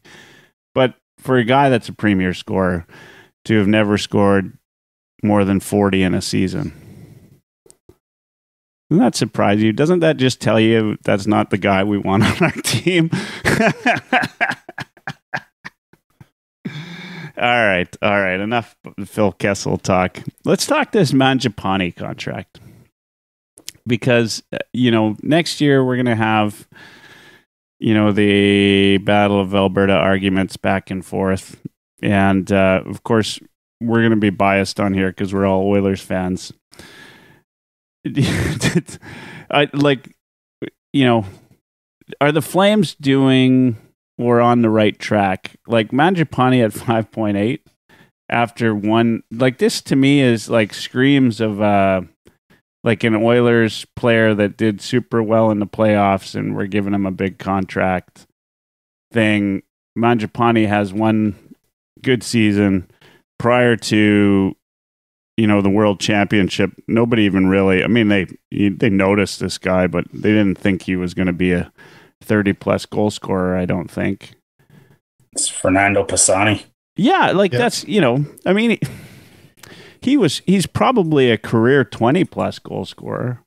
But for a guy that's a premier scorer to have never scored more than 40 in a season doesn't that surprise you? Doesn't that just tell you that's not the guy we want on our (laughs) team (laughs) All right, all right. Enough Phil Kessel talk. Let's talk this Mangiapane contract because uh, you know next year we're going to have you know the Battle of Alberta arguments back and forth, and uh, of course we're going to be biased on here because we're all Oilers fans. (laughs) I like you know are the Flames doing or on the right track? Like Mangiapane at (laughs) five point eight after one like this to me is like screams of uh like an Oilers player that did super well in the playoffs and we're giving him a big contract thing. Mangiapane has one good season prior to you know the world championship nobody even really i mean they they noticed this guy but they didn't think he was going to be a 30 plus goal scorer i don't think. It's Fernando Pisani. yeah like Yeah. that's you know i mean he, he was he's probably a career 20 plus goal scorer.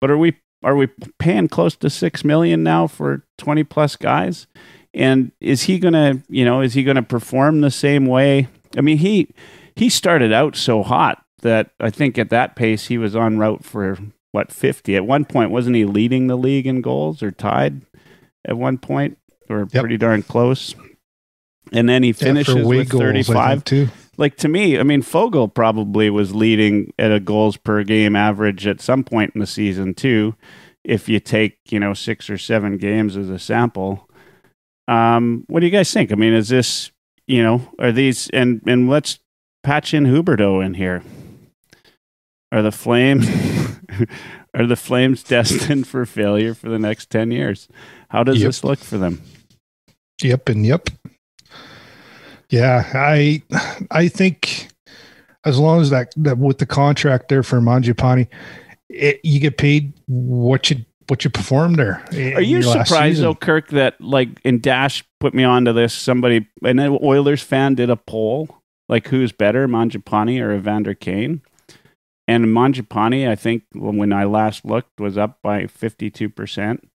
But are we are we paying close to 6 million now for 20 plus guys? And is he gonna you know is he gonna perform the same way? I mean he he started out so hot that i think at that pace he was on route for what 50 at one point wasn't he leading the league in goals or tied at one point or Yep. pretty darn close and then he finishes away with goals, 35 think, too. like to me, I mean, Foegele probably was leading at a goals per game average at some point in the season too. If you take you know six or seven games as a sample, um, what do you guys think? I mean, is this you know are these and and let's patch in Huberdeau in here. Are the Flames (laughs) (laughs) are the Flames (laughs) destined for failure for the next ten years? How does Yep. this look for them? Yep and yep. Yeah, I I think as long as that, that with the contract there for Mangiapane, it, you get paid what you what you performed there. Are you surprised though, Kirk, that like in Dash put me onto this? Somebody an Oilers fan did a poll like who's better, Mangiapane or Evander Kane? And Mangiapane, I think when I last looked, was up by fifty two percent.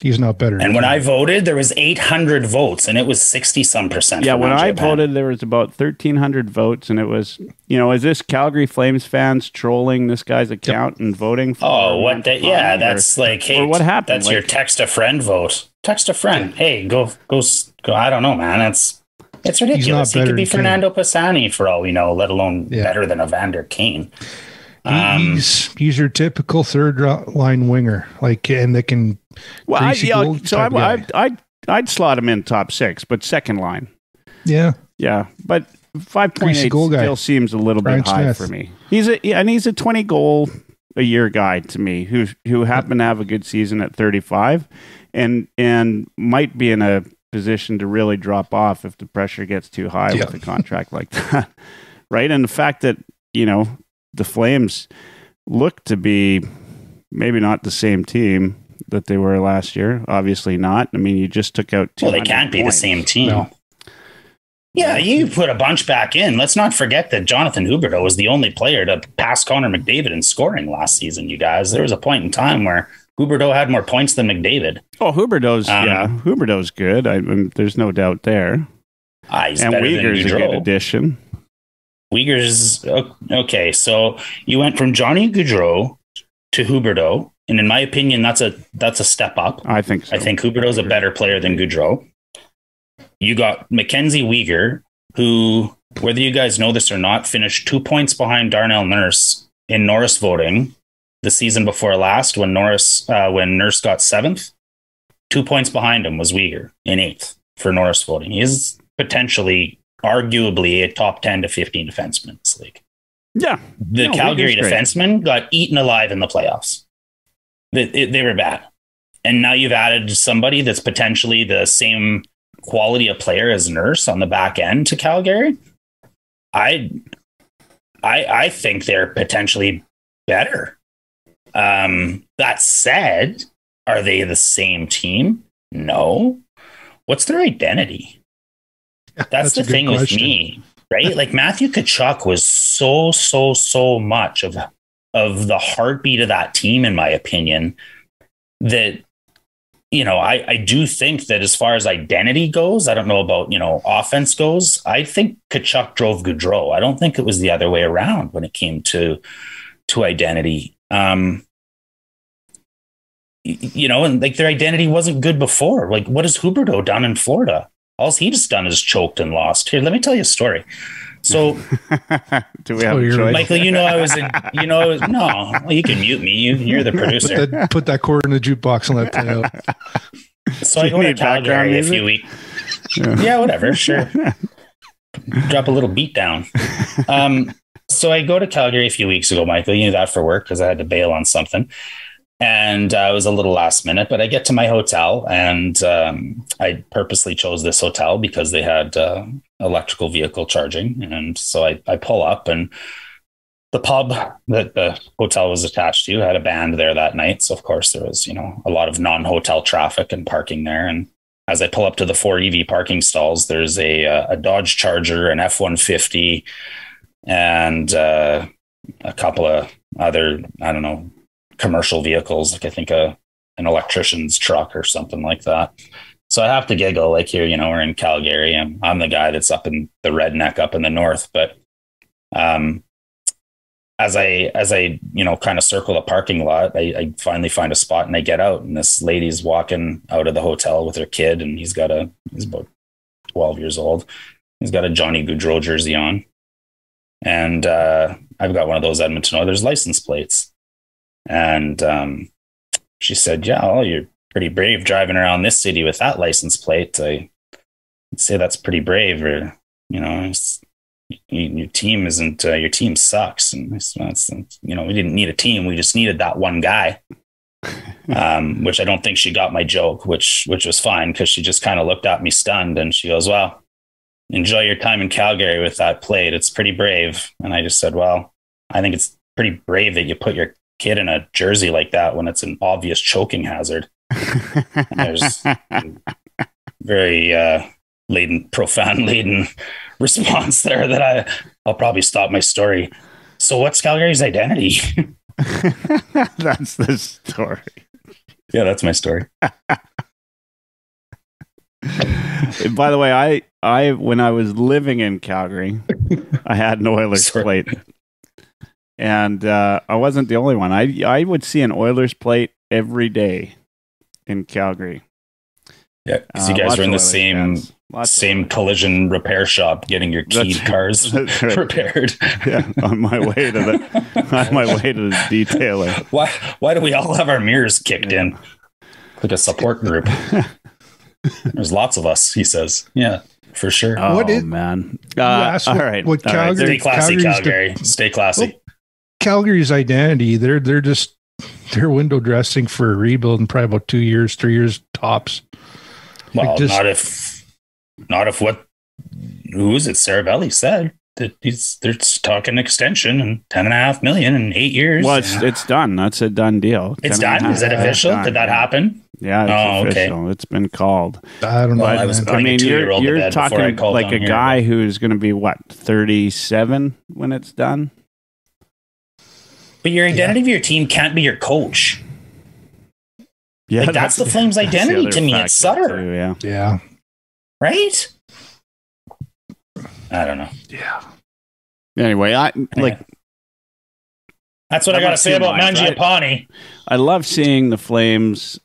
He's not better. And when I voted, there was 800 votes, and it was 60 some percent. Yeah, when I voted, there was about thirteen hundred votes, and it was you know, is this Calgary Flames fans trolling this guy's account and voting? for Oh, what? The, yeah, or- that's like, hey, or what happened? That's your text a friend vote. Text a friend. Hey, go, go, go. I don't know, man. It's it's ridiculous. He could be than Kane. Fernando Pisani for all we know, let alone Yeah. better than Evander Kane. Um, he's he's your typical third line winger, like and they can. Well, I, yeah, so I, guy. I, I'd, I'd slot him in top six, but second line. Yeah, Yeah, but five point goal guy. still seems a little Brian bit high Smith. for me. He's a yeah, and he's a twenty goal a year guy to me, who who happened to have a good season at thirty five, and and might be in a position to really drop off if the pressure gets too high Yeah. with a contract like (laughs) that, right? And the fact that you know the Flames look to be maybe not the same team that they were last year. Obviously not. I mean, you just took out. well, they can't be the same team. No. Yeah, you put a bunch back in. Let's not forget that Jonathan Huberdeau was the only player to pass Connor McDavid in scoring last season, you guys. There was a point in time where Huberdeau had more points than McDavid. Oh, Huberdeau's Um, yeah, Huberdeau's good. I, I there's no doubt there. Ah, he's and better Weegar's a good addition. Weegar's okay. So you went from Johnny Gaudreau to Huberdeau, and in my opinion, that's a that's a step up. I think so. I think Huberdeau's a better player than Gaudreau. You got Mackenzie Weegar, who, whether you guys know this or not, finished two points behind Darnell Nurse in Norris voting the season before last when Norris uh, when Nurse got seventh. Two points behind him was Weegar in eighth for Norris voting. He is potentially, arguably, a top ten to fifteen defenseman in this league Yeah, the No, Calgary defensemen got eaten alive in the playoffs. They, they, they were bad. And now you've added somebody that's potentially the same quality of player as Nurse on the back end to Calgary. I I I think they're potentially better. Um, that said, are they the same team? No. What's their identity? (laughs) That's, That's the thing with me, right? Like Matthew Tkachuk was so, so, so much of of the heartbeat of that team, in my opinion, that you know, I, I do think that as far as identity goes, I don't know about, you know, offense goes. I think Tkachuk drove Gaudreau. I don't think it was the other way around when it came to to identity. Um you know, and like their identity wasn't good before. Like, what has Huberdeau done in Florida? All he's done is choked and lost. Here, let me tell you a story. So, (laughs) do we have Oh, a you're- choice? Michael, you know, I was, a, you know, was, no, well, you can mute me. You, you're the Put producer. that, put that cord in the jukebox and let play out. (laughs) So I Do you go to Calgary a few weeks. Yeah, whatever, sure. (laughs) Drop a little beat down. Um, so I go to Calgary a few weeks ago, Michael. You knew that for work because I had to bail on something. And uh, was a little last minute, but I get to my hotel and um, I purposely chose this hotel because they had uh, electrical vehicle charging. And so I, I pull up and the pub that the hotel was attached to had a band there that night. So of course there was, you know, a lot of non-hotel traffic and parking there. And as I pull up to the four EV parking stalls, there's a uh, a Dodge Charger, an F one fifty, and uh, a couple of other I don't know commercial vehicles, like I think a an electrician's truck or something like that. So I have to giggle, like here, you know, we're in Calgary. I'm I'm the guy that's up in the redneck up in the north, but um, as I as I you know kind of circle the parking lot, I, I finally find a spot and I get out, and this lady's walking out of the hotel with her kid, and he's got a he's about twelve years old. He's got a Johnny Gaudreau jersey on, and uh, I've got one of those Edmonton Oilers license plates. And um, she said, "Yeah, well, you're pretty brave driving around this city with that license plate. I would say that's pretty brave, or you know, your team isn't uh, your team sucks. And it's, it's, you know we didn't need a team we just needed that one guy. (laughs) Um, which i don't think she got my joke which which was fine because she just kind of looked at me stunned and she goes well enjoy your time in calgary with that plate. It's pretty brave. And i just said well i think it's pretty brave that you put your kid in a jersey like that when it's an obvious choking hazard there's (laughs) very uh, laden, profound laden (laughs) response there that I I'll probably stop my story. So what's Calgary's identity? (laughs) That's the story. yeah, that's my story. By the way, I I when I was living in Calgary, I had an Oilers plate, and uh, I wasn't the only one. I I would see an Oilers plate every day in Calgary. Yeah, because Uh, you guys lots are in the same fans. Lots of same collision repair shop getting your keyed That's- cars (laughs) that's right. repaired. (laughs) yeah, on my way to the (laughs) on my way to the detailer. Why why do we all have our mirrors kicked in? Like a support group. There's lots of us, he says. Yeah, for sure. Oh What is- man! Uh, asked all what- right, what all right. Calgary- Stay classy, Calgary's the- Calgary. Stay classy. Calgary's identity. They're they're just they're window dressing for a rebuild in probably about two years, three years tops. well, just- not if not if what who is it? Seravalli said that he's they're talking extension and ten and a half million in eight years. Well, it's it's done. That's a done deal. It's Ten and done. Is half. that official? Did that happen? Yeah, it's Oh, okay. official. It's been called. I don't know. Well, I was man. putting I a mean, you're, two-year-old you're bed before I talking like down a here, guy who's going to be what 37 when it's done. But your identity of your team can't be your coach. Yeah, Like, that's the Flames' that's the identity to me. It's Sutter. too, yeah. yeah, Right? I don't know. yeah. Anyway, I like That's what I'm I got to say about much. Mangiapane. I love seeing the Flames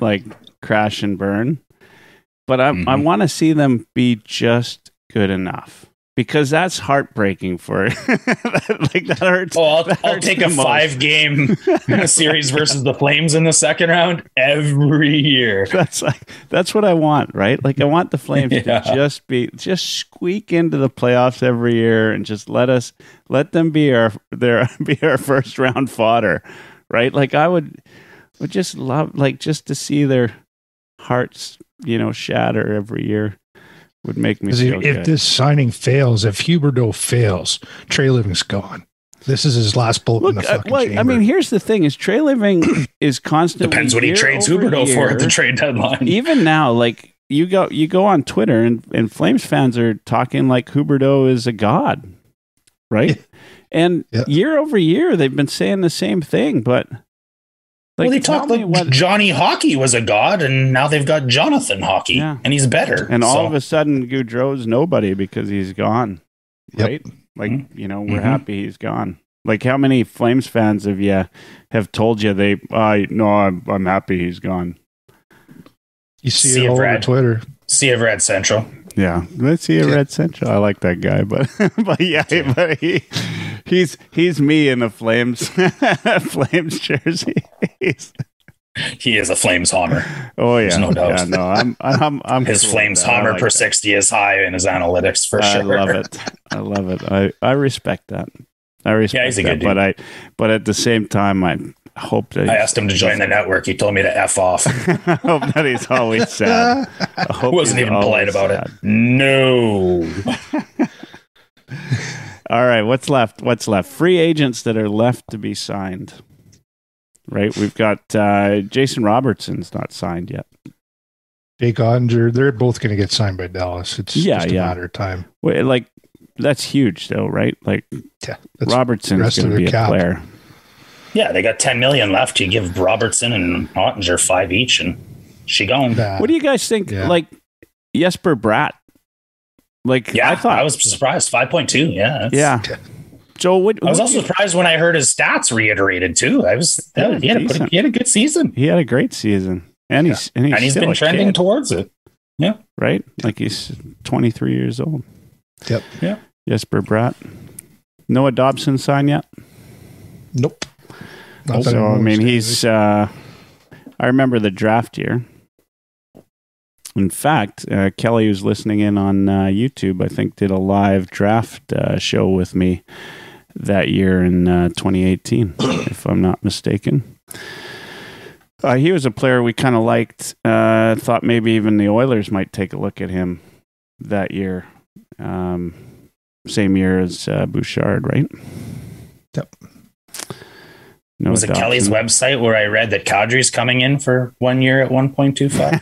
like crash and burn, but I I Mhm. want to see them be just good enough because that's heartbreaking for (laughs) like that hurts. Oh, I'll, that I'll take a most. five game (laughs) series versus the Flames in the second round every year. (laughs) That's like that's what I want, right? Like I want the Flames Yeah. to just be just squeak into the playoffs every year and just let us let them be our their be our first round fodder, right? Like I would would just love like just to see their hearts, you know, shatter every year would make me feel if, good. this signing fails, if Huberdeau fails, Treliving's gone. This is his last bullet in Look, the uh, fucking well, chamber. I mean, here's the thing: is Treliving (clears throat) is constantly Depends what he trades over Huberdeau for at the trade deadline. even now, like you go you go on Twitter and, and Flames fans are talking like Huberdeau is a god, right? (laughs) And Yeah. year over year, they've been saying the same thing, but like well, they tell talk me like what- Johnny Hockey was a god, and now they've got Jonathan Hockey, Yeah. and he's better. and all of a sudden Gaudreau's nobody because he's gone, Yep. right? Like you know, we're Mhm. happy he's gone. Like how many Flames fans have you have told you they? I no, I'm I'm happy he's gone. you see, See it it, all over Brad. Twitter. Sea of Red Central. Yeah, let's see a Yeah. Red Central. I like that guy, but (laughs) but yeah, but he he's he's me in a Flames (laughs) Flames jersey. He's- (laughs) He is a Flames Homer. oh yeah, There's no doubt. yeah, no, I'm I'm I'm His cool Flames that. Homer like per that. 60 is high in his analytics for I sure. I love it. I love it. I I respect that. I respect he's a that, good but I but at the same time, I hope that I asked him to join the network. He told me to F off. (laughs) I hope that he's always (laughs) sad. I hope Wasn't even polite about sad. it. No. (laughs) All right, what's left? What's left? Free agents that are left to be signed. Right, we've got uh, Jason Robertson's not signed yet. Jake Oettinger, they're both going to get signed by Dallas. It's Yeah, just a yeah. matter of time. Wait, like that's huge, though, right? Like Yeah, Robertson's going to their be a player. Yeah, they got 10 million left. You give Robertson and Oettinger five each, and she gone. bad. What do you guys think? Yeah. Like Jesper Bratt. Like Yeah, I thought. I was surprised. 5.2. Yeah. that's- yeah. Joe, what, I was also you- surprised when I heard his stats reiterated too. I was Yeah, he, had a, pretty- he had a good season, he had a great season, and he's and he's, and he's still been trending kid, towards it. Yeah. Right. Like he's twenty three years old. Yep. Yeah. Jesper Bratt. Noah Dobson signed yet? Nope. Not so I mean, he's. Uh, I remember the draft year. In fact, uh, Kelly, who's listening in on uh, YouTube, I think did a live draft uh, show with me that year in uh, 2018, (coughs) if I'm not mistaken. Uh, he was a player we kind of liked. Uh, thought maybe even the Oilers might take a look at him that year. Um, same year as uh, Bouchard, right? Yep. No was it Kelly's website where I read that Kadri's coming in for one year at 1.25?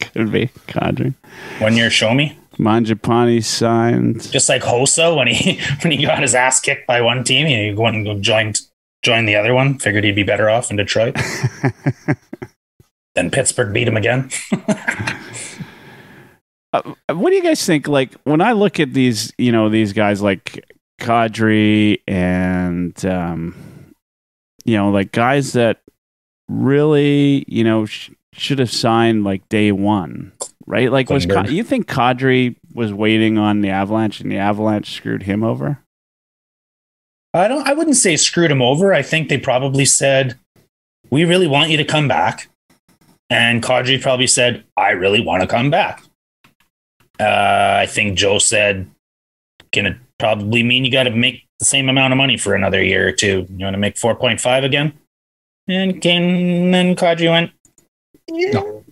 (laughs) Could be Kadri. one year, show me. Mangiapane signed. Just like Hossa when he (laughs) when he got his ass kicked by one team, he went and joined join the other one. Figured he'd be better off in Detroit. (laughs) then Pittsburgh beat him again. Uh, what do you guys think? Like when I look at these, you know, these guys like Kadri and, um, you know, like guys that really, you know, sh- should have signed like day one, right? Like, was Ka- you think Kadri was waiting on the Avalanche and the Avalanche screwed him over? I don't. I wouldn't say screwed him over. I think they probably said, "We really want you to come back," and Kadri probably said, "I really want to come back." Uh, I think Joe said, "Gonna probably mean you got to make the same amount of money for another year or two. You want to make four point five again?" And came, then Kadri went, No.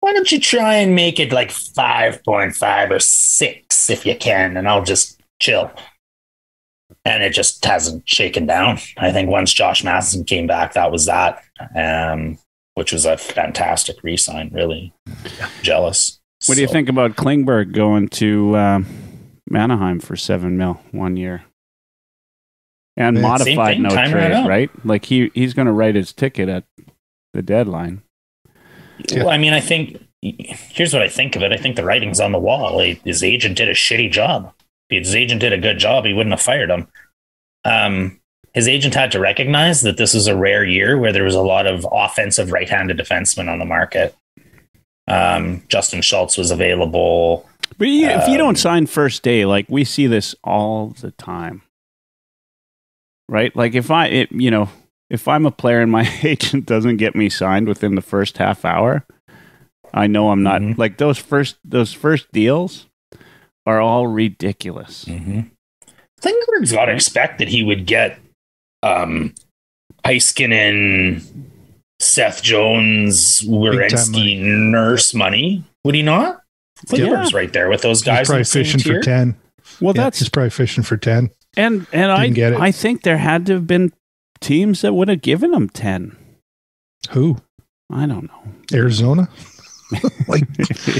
Why don't you try and make it like five point five or six if you can, and I'll just chill." and it just hasn't shaken down. I think once Josh Matheson came back, that was that, um, which was a fantastic re-sign. Really jealous. What do you think about Klingberg going to um, Anaheim for seven mil one year? And same modified no right trade, out. right? Like he he's going to write his ticket at the deadline. Well, I mean, I think here's what I think of it. I think the writing's on the wall. His agent did a shitty job. If his agent did a good job, he wouldn't have fired him. Um, his agent had to recognize that this was a rare year where there was a lot of offensive right-handed defensemen on the market. Um, Justin Schultz was available. But you, if you Um, don't sign first day, like we see this all the time, right? Like if I, it, you know, if I'm a player and my (laughs) agent doesn't get me signed within the first half hour, I know I'm not Mhm. like those first those first deals are all ridiculous. Mm-hmm. Klingberg's got to expect that he would get um, Heiskanen, Seth Jones, Werenski, money. Nurse money. Would he not? Klingberg's right there with those guys. in probably fishing tier. for ten. Well, Yeah, that's he's probably fishing for ten. and and I Didn't get it. I think there had to have been teams that would have given him ten. Who? I don't know. Arizona? (laughs) like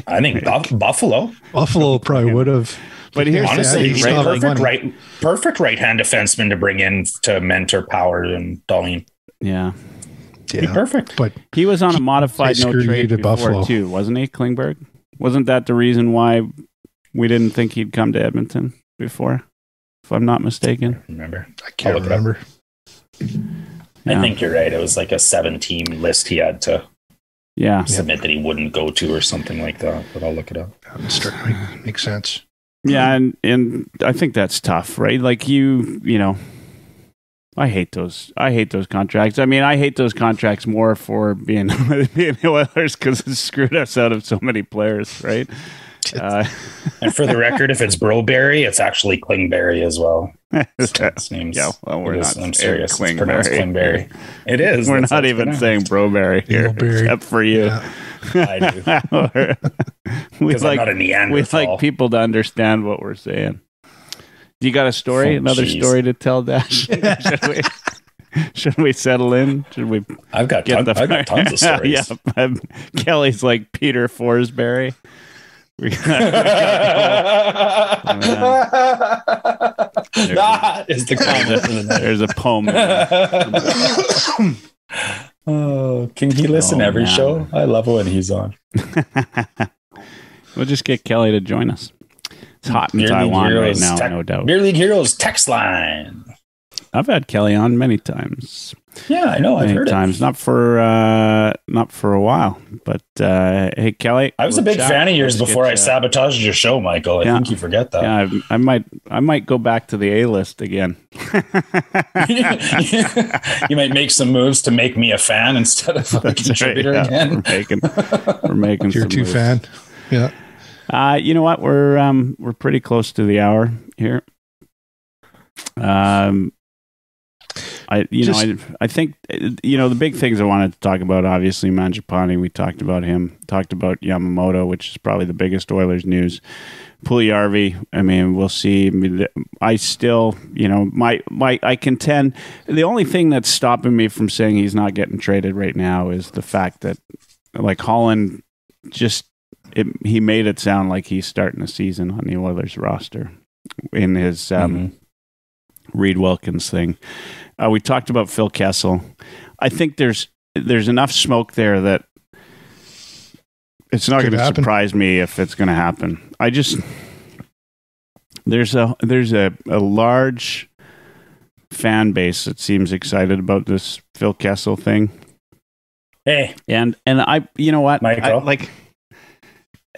I think Buff- Buffalo. Buffalo probably would have. But here's the Honestly, thing, he's right? a Like, perfect right, perfect right hand defenseman to bring in to mentor Power and Dahlin. yeah, Be perfect. but he was on a modified no screwed trade to before Buffalo. too, wasn't he, Klingberg? Wasn't that the reason why we didn't think he'd come to Edmonton before? If I'm not mistaken. Remember, I can't I'll look it up. remember. Yeah. I think you're right. It was like a seven-team list he had to Yeah. submit that he wouldn't go to or something like that. But I'll look it up. That makes sense. Yeah, and and I think that's tough, right? Like you, you know, I hate those. I hate those contracts. I mean, I hate those contracts more for being (laughs) being the Oilers because it screwed us out of so many players, right? Uh, And for the record, if it's Broberry, it's actually Klingberry as well. (laughs) So his name's, yeah, well, we're it is- not. I'm saying serious. It's pronounced Klingberry. Klingberry. It is. We're not even pronounced. saying Broberry here, Broberry. except for you. Yeah. I do. (laughs) we Because I'm like not a we like people to understand what we're saying. You got a story? Oh, Another jeez. story to tell, Dash? (laughs) should, we, should we settle in? Should we I've got, ton, the? I've got tons of (laughs) stories. yeah, (laughs) I'm- Kelly's like Peter Forsberry. That is the comment for the night. There's a poem. oh, can he listen Oh, every man. show? I love when he's on. we'll just get Kelly to join us. It's hot in Beer League Taiwan right now, tech- no doubt. Beer League Heroes text line. I've had Kelly on many times. Yeah, I know. I've heard times. it. Not for uh, not for a while, but uh, hey, Kelly. I was a big chat. fan of yours Let's before I you- sabotaged your show, Michael. I Yeah. think you forget that. Yeah, I, I might, I might go back to the A list again. (laughs) you might make some moves to make me a fan instead of a That's right, contributor yeah. again. We're making, we're making. Tier some two moves. fan. Yeah. Uh, you know what? We're um, we're pretty close to the hour here. Um, I you Just- know I I think uh, you know the big things I wanted to talk about. Obviously, Mangiapane. We talked about him. Talked about Yamamoto, which is probably the biggest Oilers news. Puljujärvi. I mean, we'll see. I, mean, I still, you know, my my I contend. The only thing that's stopping me from saying he's not getting traded right now is the fact that, like Holland, just it, he made it sound like he's starting a season on the Oilers roster in his um, Reid Wilkins thing. Uh, we talked about Phil Kessel. I think there's there's enough smoke there that it's not Could going to surprise me if it's going to happen. I just there's a there's a, a large fan base that seems excited about this Phil Kessel thing, Hey, and and I you know what I, Michael? like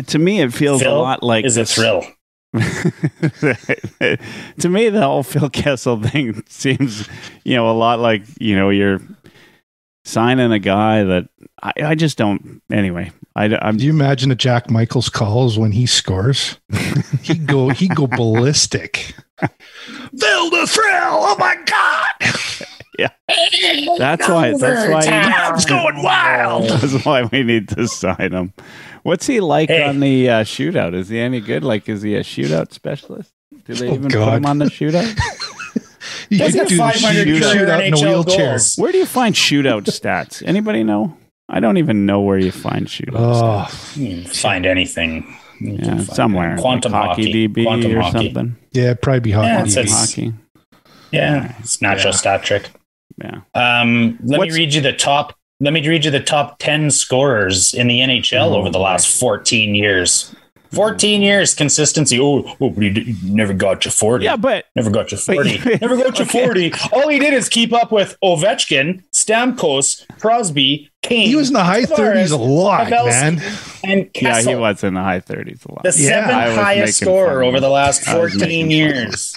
to me it feels a lot like is a thrill. (laughs) to me, the whole Phil Kessel thing (laughs) seems, you know, a lot like you know you're signing a guy that I, I just don't. Anyway, I, am Do you imagine the Jack Michaels calls when he scores? (laughs) He'd go he'd go ballistic. Feel the thrill! Oh my god! That's why. That's why. (laughs) It's going wild. That's why we need to sign him. What's he like Hey. on the uh, shootout? Is he any good? Like, is he a shootout specialist? Do they Oh, even put him on the shootout? He Does could he do have the 500 shoot- shootout in a wheelchair. goals? Where do you find shootout stats? Anybody know? I don't even know where you find shootout stats. Oh, You can find anything. Yeah, find somewhere. Quantum like hockey. hockey DB Quantum or hockey. something. yeah, probably be hockey. Yeah, it's- it's- hockey. Yeah, it's natural Yeah. stat trick. Yeah. Um, let What's- me read you the top. Let me read you the top ten scorers in the NHL Oh, over the last fourteen years. Fourteen years consistency. Oh, oh but he, d- he never got you forty. Yeah, but Never got you But- 40. (laughs) Never got you Okay. 40. All he did is keep up with Ovechkin, Stamkos, Crosby, Kane. He was in the high Tavares, thirties a lot, Pavelski, man. And yeah, he was in the high 30s a lot. the Yeah. seventh highest scorer over the last 14 making fun. years.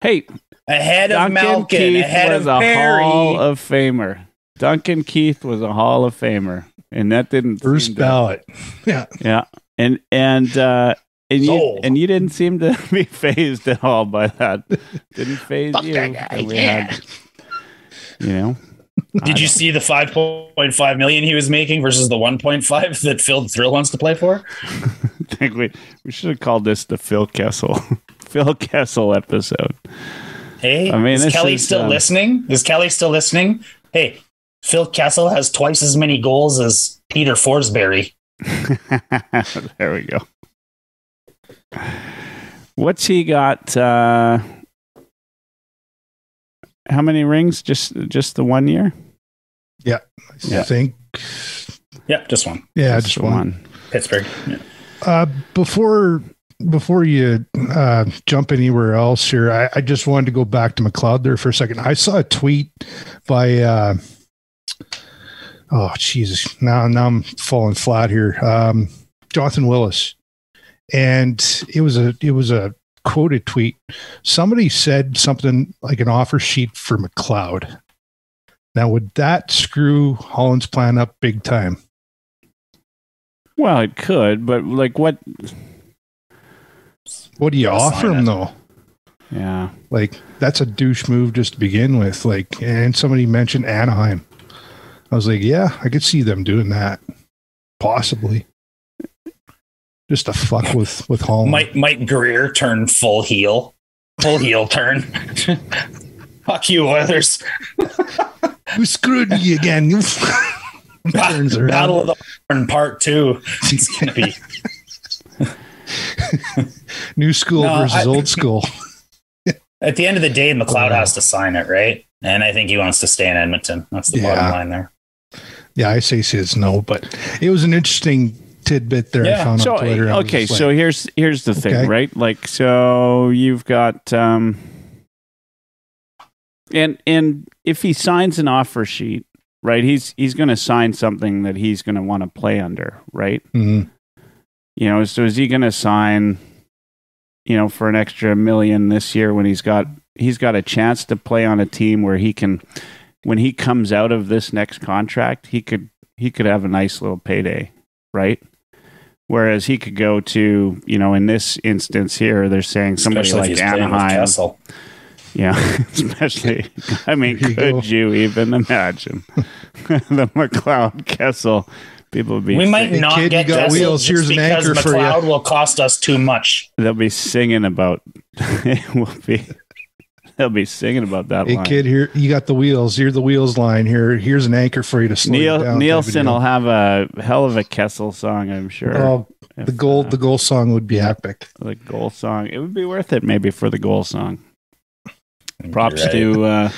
Hey, Ahead of Duncan Malkin, Keith ahead was of a Hall of Famer. Duncan Keith was a Hall of Famer, and that didn't First seem to- ballot. (laughs) Yeah. Yeah, and and uh, and you Sold. and you didn't seem to (laughs) be phased at all by that. Didn't (laughs) phase Fuck you. that guy, yeah. had, you know. Did you see the 5.5 million he was making versus the 1.5 that Phil Thrill wants to play for? think we we should have called this the Phil Kessel Phil Kessel episode. Hey, I mean, is Kelly is, still um, listening? Is Kelly still listening? Hey, Phil Kessel has twice as many goals as Peter Forsberry. (laughs) there we go. What's he got? Uh, how many rings? Just just the one year? Yeah, I Yeah. think. Yep, just one. Yeah, Just just the one. Pittsburgh. Yeah. Uh, before before you uh, jump anywhere else here, I, I just wanted to go back to McLeod there for a second. I saw a tweet by uh, oh Jesus, now now I'm falling flat here. Um, Jonathan Willis, and it was a it was a quoted tweet. Somebody said something like an offer sheet for McLeod. Now, would that screw Holland's plan up big time? Well, it could, but like what? What do you offer sign him it. though? Yeah, Like that's a douche move just to begin with. Like, and somebody mentioned Anaheim. I was like, yeah, I could see them doing that, possibly, just to fuck with with Holland. Mike Mike Greer turned full heel. Full heel turn. (laughs) Fuck you, Oilers. (laughs) you screwed me again. You (laughs) turns around. Battle of the Horn Part Two. It's gonna be. (laughs) New school No, versus I- old school. (laughs) (laughs) At the end of the day, McLeod has to sign it, right? And I think he wants to stay in Edmonton. That's the Yeah. bottom line there. Yeah, I say says no, but it was an interesting tidbit there I Yeah. found so on Twitter. Okay, so like, here's here's the thing, Okay. right? Like, so you've got um, and and if he signs an offer sheet, right? He's he's going to sign something that he's going to want to play under, right? mhm. You know, so is he going to sign, you know, for an extra million this year when he's got he's got a chance to play on a team where he can, when he comes out of this next contract, he could he could have a nice little payday, right? Whereas he could go to, you know, in this instance here, they're saying somebody Especially like he's playing with Anaheim, yeah, (laughs) especially. I mean, (laughs) There you could you even imagine (laughs) the McLeod Kessel? People would be We might not kid, you get got Kessel wheels. just Here's an because anchor for you. Will cost us too much. they'll be singing about (laughs) it will be they'll be singing about that Hey line. kid, here you got the wheels. Here's the wheels line. Here, here's an anchor for you to slow you Neil down. Nielsen will have a hell of a Kessel song, I'm sure. Oh, if, the goal, uh, the goal song would be epic. the goal song. It would be worth it maybe for the goal song. Props Right. to uh,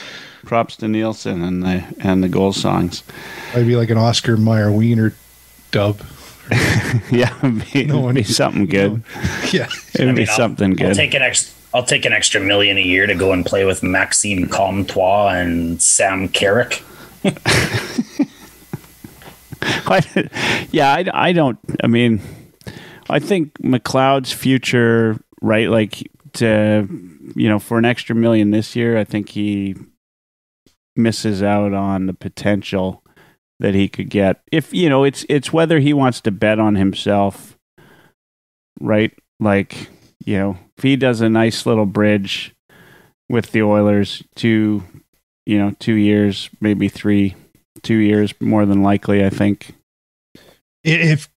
props to Nielsen and the and the goal songs. I'd be like an Oscar Mayer Wiener dub. (laughs) yeah, it'd be, No it'd be something good. (laughs) Yeah. It'd I be mean, I'll- something I'll good. take an extra. I'll take an extra million a year to go and play with Maxime Comtois and Sam Carrick. (laughs) I- yeah, I, I don't. I mean, I think McLeod's future, right? Like to you know, for an extra million this year, I think he misses out on the potential that he could get. If you know, it's it's whether he wants to bet on himself, right? Like you know, if he does a nice little bridge with the Oilers, two, you know, two years, maybe three, two years more than likely. I think. If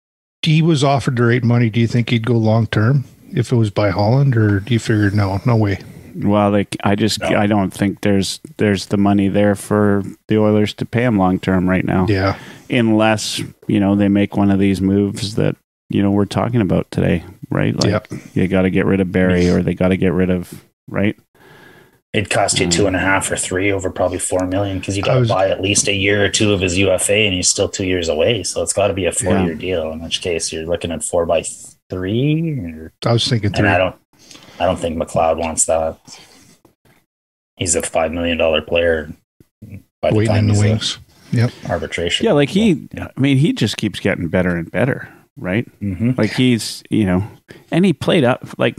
he was offered the right money, do you think he'd go long term if it was by Holland, or do you figure no, no way? Well, like I just No. I don't think there's there's the money there for the Oilers to pay him long term right now, Yeah, unless you know they make one of these moves that you know we're talking about today, right? Like Yep. you got to get rid of Barrie or they got to get rid of right. It'd cost you Mm. two and a half or three over probably four million because you got to buy at least a year or two of his UFA, and he's still two years away. So it's got to be a four-year deal. In which case, you're looking at four by three. Or, I was thinking and three. I don't, I don't think McLeod wants that. He's a five million dollar player. By the Waiting time in the he's a wings. arbitration. Yeah, like he. I mean, he just keeps getting better and better, right? hmm Like he's you know, and he played up like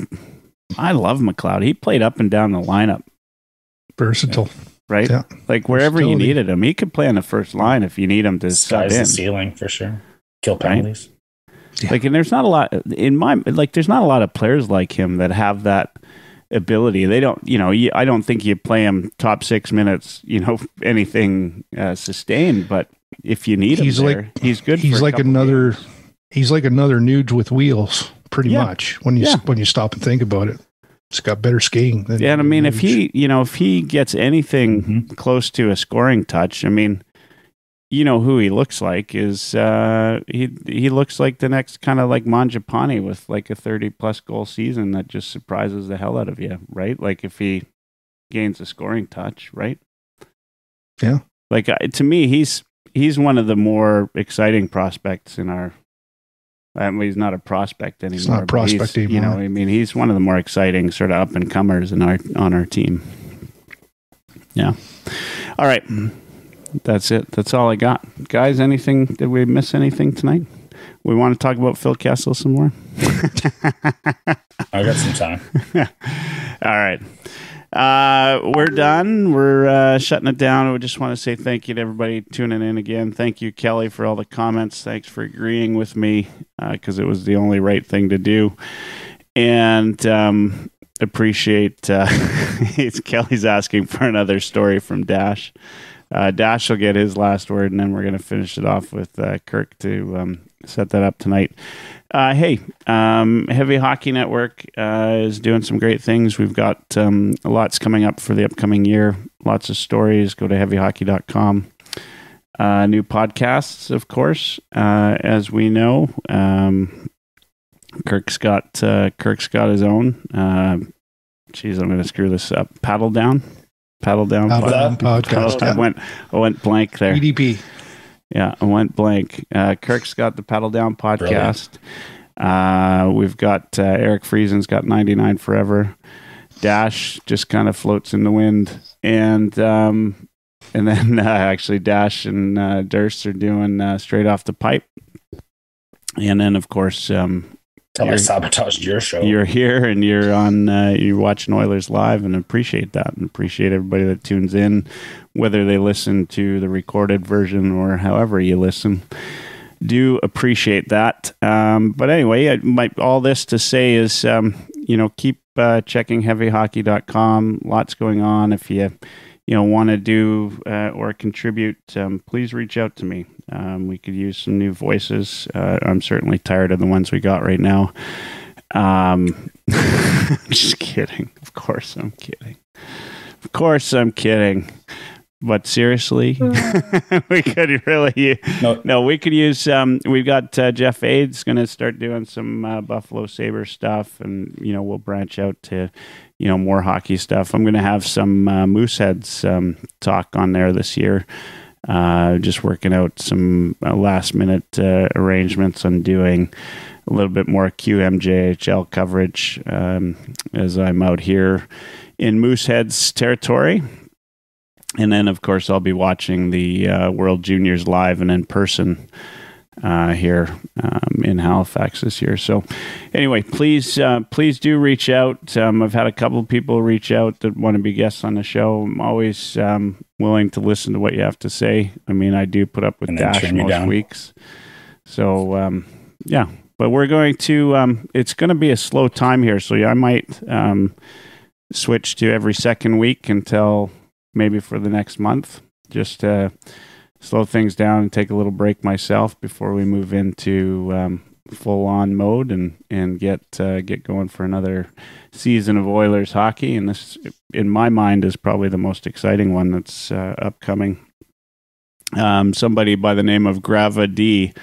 I love McLeod. He played up and down the lineup, Versatile. right? Yeah. Like wherever you needed him, he could play on the first line if you need him to sub Sky's in. the ceiling for sure. Kill Right. Yeah. Like, and there's not a lot in my like. There's not a lot of players like him that have that ability. They don't, you know. I don't think you play him top six minutes. You know, (laughs) anything uh, sustained. But if you need He's him like- there, he's good. He's like another. games. He's like another nude with wheels, pretty Yeah. much. When you Yeah. when you stop and think about it, it's got better skiing. Than Yeah, and I mean, if he, you know, if he gets anything Mhm. close to a scoring touch, I mean, you know who he looks like is uh he he looks like the next kind of like Mangiapane with like a 30 plus goal season that just surprises the hell out of you, right? Like if he gains a scoring touch, right? Yeah. Like I- to me he's he's one of the more exciting prospects in our I mean, he's not a prospect anymore. He's not a prospect You know. I mean, he's one of the more exciting sort of up and comers in our on our team. Yeah. All right. That's it. That's all I got, guys. Anything? Did we miss anything tonight? We want to talk about Phil Kessel some more. I got some time. (laughs) All right. Uh, we're done. We're uh, shutting it down. We just want to say thank you to everybody tuning in again. Thank you, Kelly, for all the comments. Thanks for agreeing with me because it was the only right thing to do. And um, appreciate uh, (laughs) it's Kelly's asking for another story from Dash. Uh, Dash will get his last word, and then we're going to finish it off with uh, Kirk to um, set that up tonight. Uh, hey, um, Heavy Hockey Network uh, is doing some great things. We've got um, lots coming up for the upcoming year. Lots of stories. Go to heavyhockey.com. Uh, new podcasts, of course, uh, as we know. Um, Kirk's got uh, Kirk's got his own. Geez, I'm going to screw this up. Paddle down, paddle down. Paddle Down podcast. I yeah. went, I went blank there. EDP. Yeah, I went blank. Uh, Kirk's got the Paddle Down podcast. Uh, we've got uh, Eric Friesen's got 99 Forever. Dash just kind of floats in the wind. And um, and then (laughs) uh, actually Dash and uh, Durst are doing uh, Straight Off the Pipe. And then, of course, um, Tell I sabotaged your show. you're here and you're on uh, you're watching Oilers live and appreciate that and appreciate everybody that tunes in whether they listen to the recorded version or however you listen. Do appreciate that. Um, but anyway I, my, all this to say is um, you know keep uh, checking heavyhockey.com lots going on. If you you know want to do uh, or contribute um, please reach out to me um, we could use some new voices uh, i'm certainly tired of the ones we got right now um, (laughs) just kidding. Of course, I'm kidding. Of course, I'm kidding. but seriously, (laughs) we could really No. no, we could use. Um, we've got uh, Jeff Aids going to start doing some uh, Buffalo Sabre stuff, and you know we'll branch out to you know more hockey stuff. I'm going to have some uh, Mooseheads um, talk on there this year. Uh, just working out some uh, last minute uh, arrangements on doing a little bit more QMJHL coverage um, as I'm out here in Mooseheads territory. And then, of course, I'll be watching the uh, World Juniors live and in person uh, here um, in Halifax this year. So, anyway, please, uh, please do reach out. Um, I've had a couple of people reach out that want to be guests on the show. I'm always um, willing to listen to what you have to say. I mean, I do put up with Dash most weeks. So, um, yeah, but we're going to. Um, it's going to be a slow time here, so I might um, switch to every second week until maybe for the next month. Just uh, slow things down and take a little break myself before we move into um, full on mode and and get uh, get going for another season of Oilers hockey. And this, in my mind, is probably the most exciting one that's uh, upcoming. Um, somebody by the name of Grava D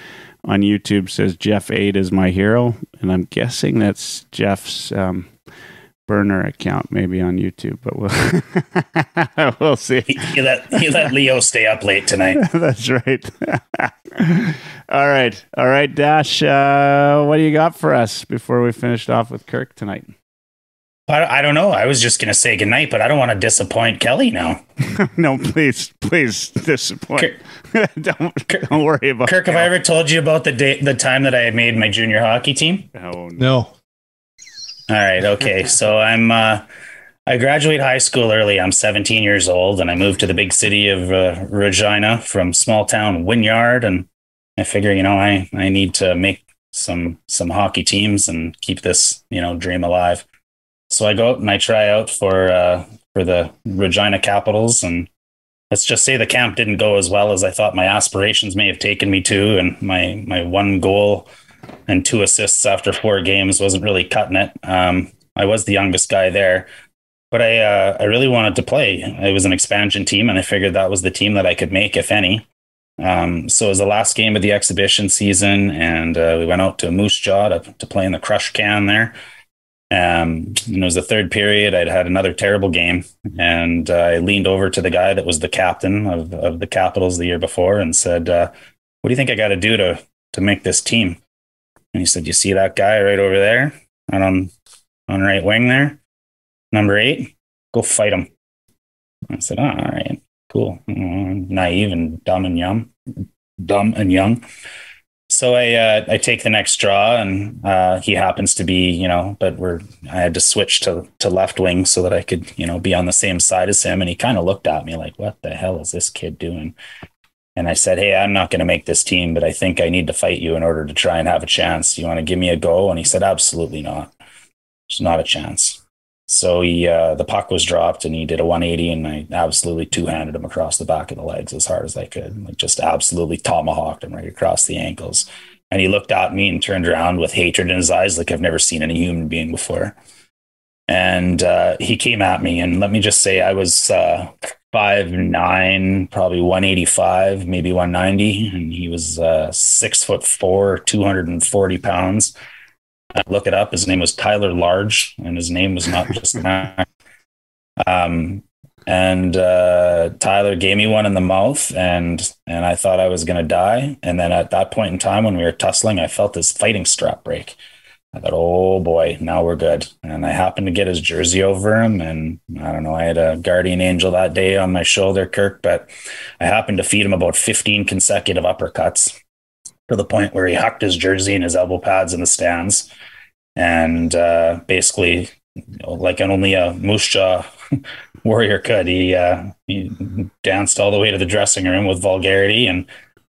on YouTube says Jeff Aid is my hero, and I'm guessing that's Jeff's um, burner account, maybe on YouTube. But we'll (laughs) we'll see. He, he let he let Leo stay up late tonight. (laughs) That's right. (laughs) all right, all right, Dash. Uh, what do you got for us before we finished off with Kirk tonight? I, I don't know. I was just gonna say goodnight, but I don't want to disappoint Kelly now. no, please, please disappoint. Kirk, don't don't worry about Kirk, have I ever told you about the day, the time that I had made my junior hockey team? Oh, no. No. All right. Okay. (laughs) So I'm, uh, I graduate high school early. I'm 17 years old and I moved to the big city of uh, Regina from small town Wynyard. And I figure, you know, I, I need to make some, some hockey teams and keep this, you know, dream alive. So I go out and I try out for, uh, for the Regina Capitals. And let's just say the camp didn't go as well as I thought my aspirations may have taken me to. And my, my one goal, and two assists after four games wasn't really cutting it. Um, I was the youngest guy there, but I uh, I really wanted to play. It was an expansion team, and I figured that was the team that I could make, if any. Um, so it was the last game of the exhibition season, and uh, we went out to Moose Jaw to, to play in the crush can there. Um, and it was the third period. I'd had another terrible game, and uh, I leaned over to the guy that was the captain of, of the Capitals the year before and said, uh, "What do you think I got to do to to make this team?" And he said, "You see that guy right over there, on on right wing there, number eight. Go fight him." I said, oh, "All right, cool. Mm, naive and dumb and young, dumb and young." So I uh, I take the next draw, and uh, he happens to be you know, but we're I had to switch to to left wing so that I could you know be on the same side as him, and he kind of looked at me like, "What the hell is this kid doing?" And I said, Hey, I'm not going to make this team, but I think I need to fight you in order to try and have a chance. Do you want to give me a go? And he said, Absolutely not. There's not a chance. So he, uh, the puck was dropped and he did a 180 and I absolutely two handed him across the back of the legs as hard as I could. Like just absolutely tomahawked him right across the ankles. And he looked at me and turned around with hatred in his eyes like I've never seen any human being before. And uh, he came at me, and let me just say, I was uh, five nine, probably one eighty five, maybe one ninety, and he was uh, six foot four, two hundred and forty pounds. I look it up. His name was Tyler Large, and his name was not just that. Um, and uh, Tyler gave me one in the mouth, and and I thought I was going to die. And then at that point in time, when we were tussling, I felt his fighting strap break. I thought, oh boy, now we're good. And I happened to get his jersey over him. And I don't know, I had a guardian angel that day on my shoulder, Kirk, but I happened to feed him about 15 consecutive uppercuts to the point where he hucked his jersey and his elbow pads in the stands. And uh, basically, you know, like only a moose jaw (laughs) warrior could, he, uh, he danced all the way to the dressing room with vulgarity. And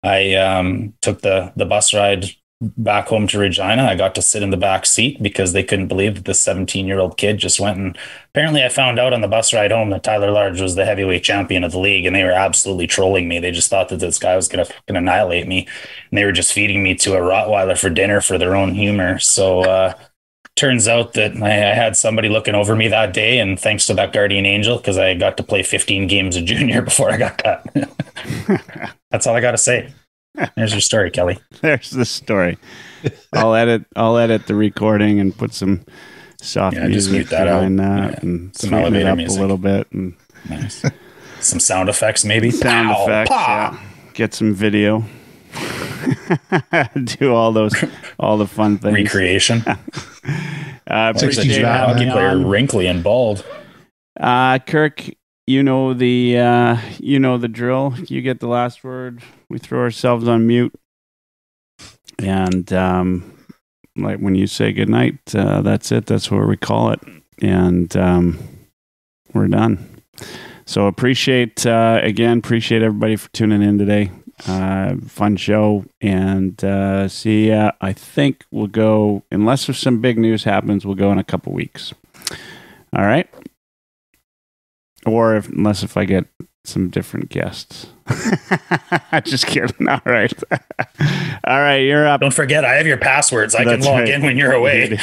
I um, took the, the bus ride back home to Regina. I got to sit in the back seat because they couldn't believe that this 17 year old kid just went and apparently I found out on the bus ride home that Tyler Large was the heavyweight champion of the league and they were absolutely trolling me. They just thought that this guy was going to annihilate me and they were just feeding me to a Rottweiler for dinner for their own humor. So, uh, turns out that I, I had somebody looking over me that day, and thanks to that guardian angel, because I got to play 15 games of junior (laughs) before I got cut. (laughs) That's all I got to say. There's your story, Kelly. (laughs) There's the story. I'll edit. I'll edit the recording and put some soft Yeah, just music mute that out. behind that Yeah. and Some sweeten it elevator up music. a little bit and Nice. Some sound effects, maybe. sound Pow, effects. pow. Yeah. Get some video. (laughs) Do all those, all the fun things. Recreation. (laughs) Uh, appreciate he's hockey player, on. wrinkly and bald. Uh, Kirk, you know the uh, you know the drill. You get the last word. We throw ourselves on mute, and um, like when you say goodnight, uh, that's it. That's where we call it, and um, we're done. So appreciate uh, again. Appreciate everybody for tuning in today. Uh, fun show, and uh, see. Uh, I think we'll go unless there's some big news happens. We'll go in a couple weeks. All right or if, unless if I get some different guests. I (laughs) just kidding. All right. (laughs) All right, you're up. Don't forget, I have your passwords. I That's can log right. in when you're away. (laughs)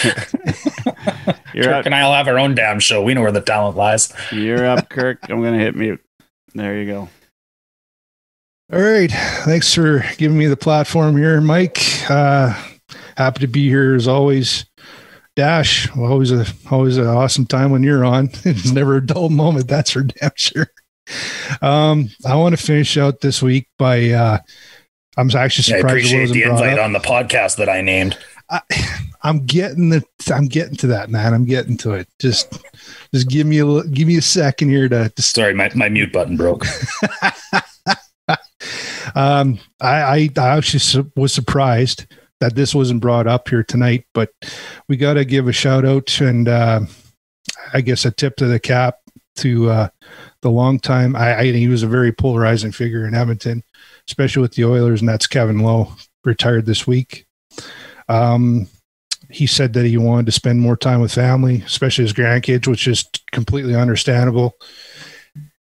you're Kirk up. and I'll have our own damn show. We know where the talent lies. You're up, Kirk. I'm gonna hit mute. There you go. All right. Thanks for giving me the platform here, Mike. Uh, happy to be here as always. Dash, always a always an awesome time when you're on. It's never a dull moment, that's for damn sure. Um, I want to finish out this week by uh, I'm actually I surprised it appreciate wasn't the invite up. on the podcast that I named. (sighs) I'm getting the I'm getting to that, man. I'm getting to it. Just just give me a give me a second here to, to Sorry, my, my mute button broke. (laughs) um, I, I, I actually was surprised that this wasn't brought up here tonight, but we got to give a shout out and uh, I guess a tip to the cap to uh, the long time. I, I he was a very polarizing figure in Edmonton, especially with the Oilers, and that's Kevin Lowe, retired this week. Um, he said that he wanted to spend more time with family, especially his grandkids, which is completely understandable.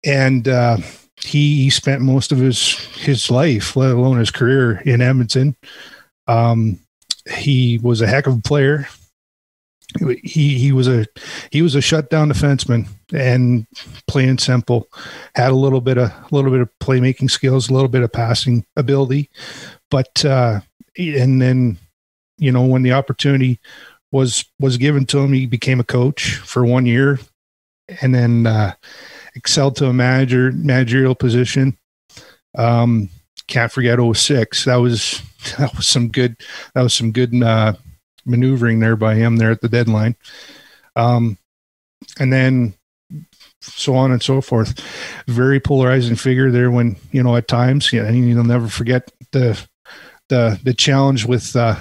And uh, he, he spent most of his his life, let alone his career, in Edmonton. Um, he was a heck of a player. He he was a he was a shutdown defenseman and plain and simple had a little bit of a little bit of playmaking skills, a little bit of passing ability, but uh, and then you know when the opportunity was was given to him, he became a coach for one year, and then uh, excelled to a manager managerial position. Um, can't forget 06. That was (laughs) that was some good that was some good uh, maneuvering there by him there at the deadline. Um, and then so on and so forth. Very polarizing figure there when, you know, at times, yeah, you'll never forget the the the challenge with uh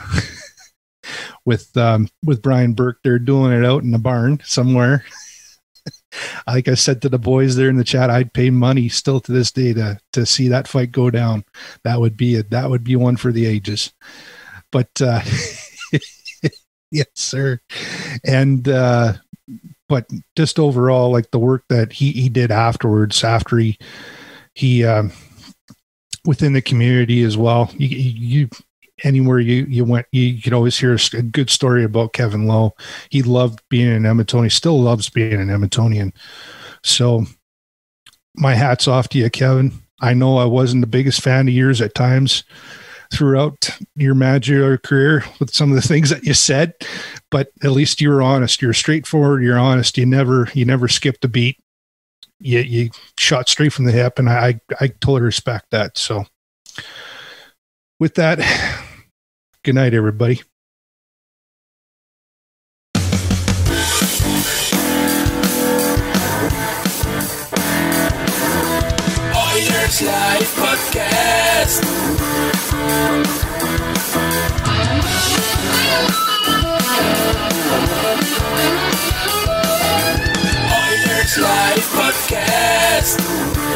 (laughs) with um with Brian Burke they're doing it out in the barn somewhere. (laughs) like I said to the boys there in the chat, I'd pay money still to this day to to see that fight go down. That would be it. That would be one for the ages. But uh (laughs) yes, sir. And uh but just overall, like the work that he he did afterwards, after he he um within the community as well. You, you anywhere you you went, you could always hear a good story about Kevin Lowe. He loved being an Edmontonian, still loves being an Edmontonian. So my hats off to you, Kevin. I know I wasn't the biggest fan of yours at times throughout your managerial career with some of the things that you said, but at least you were honest. You're straightforward. You're honest. You never you never skipped a beat. You you shot straight from the hip, and I I totally respect that. So with that, good night, everybody. Oilers Podcast. Podcast.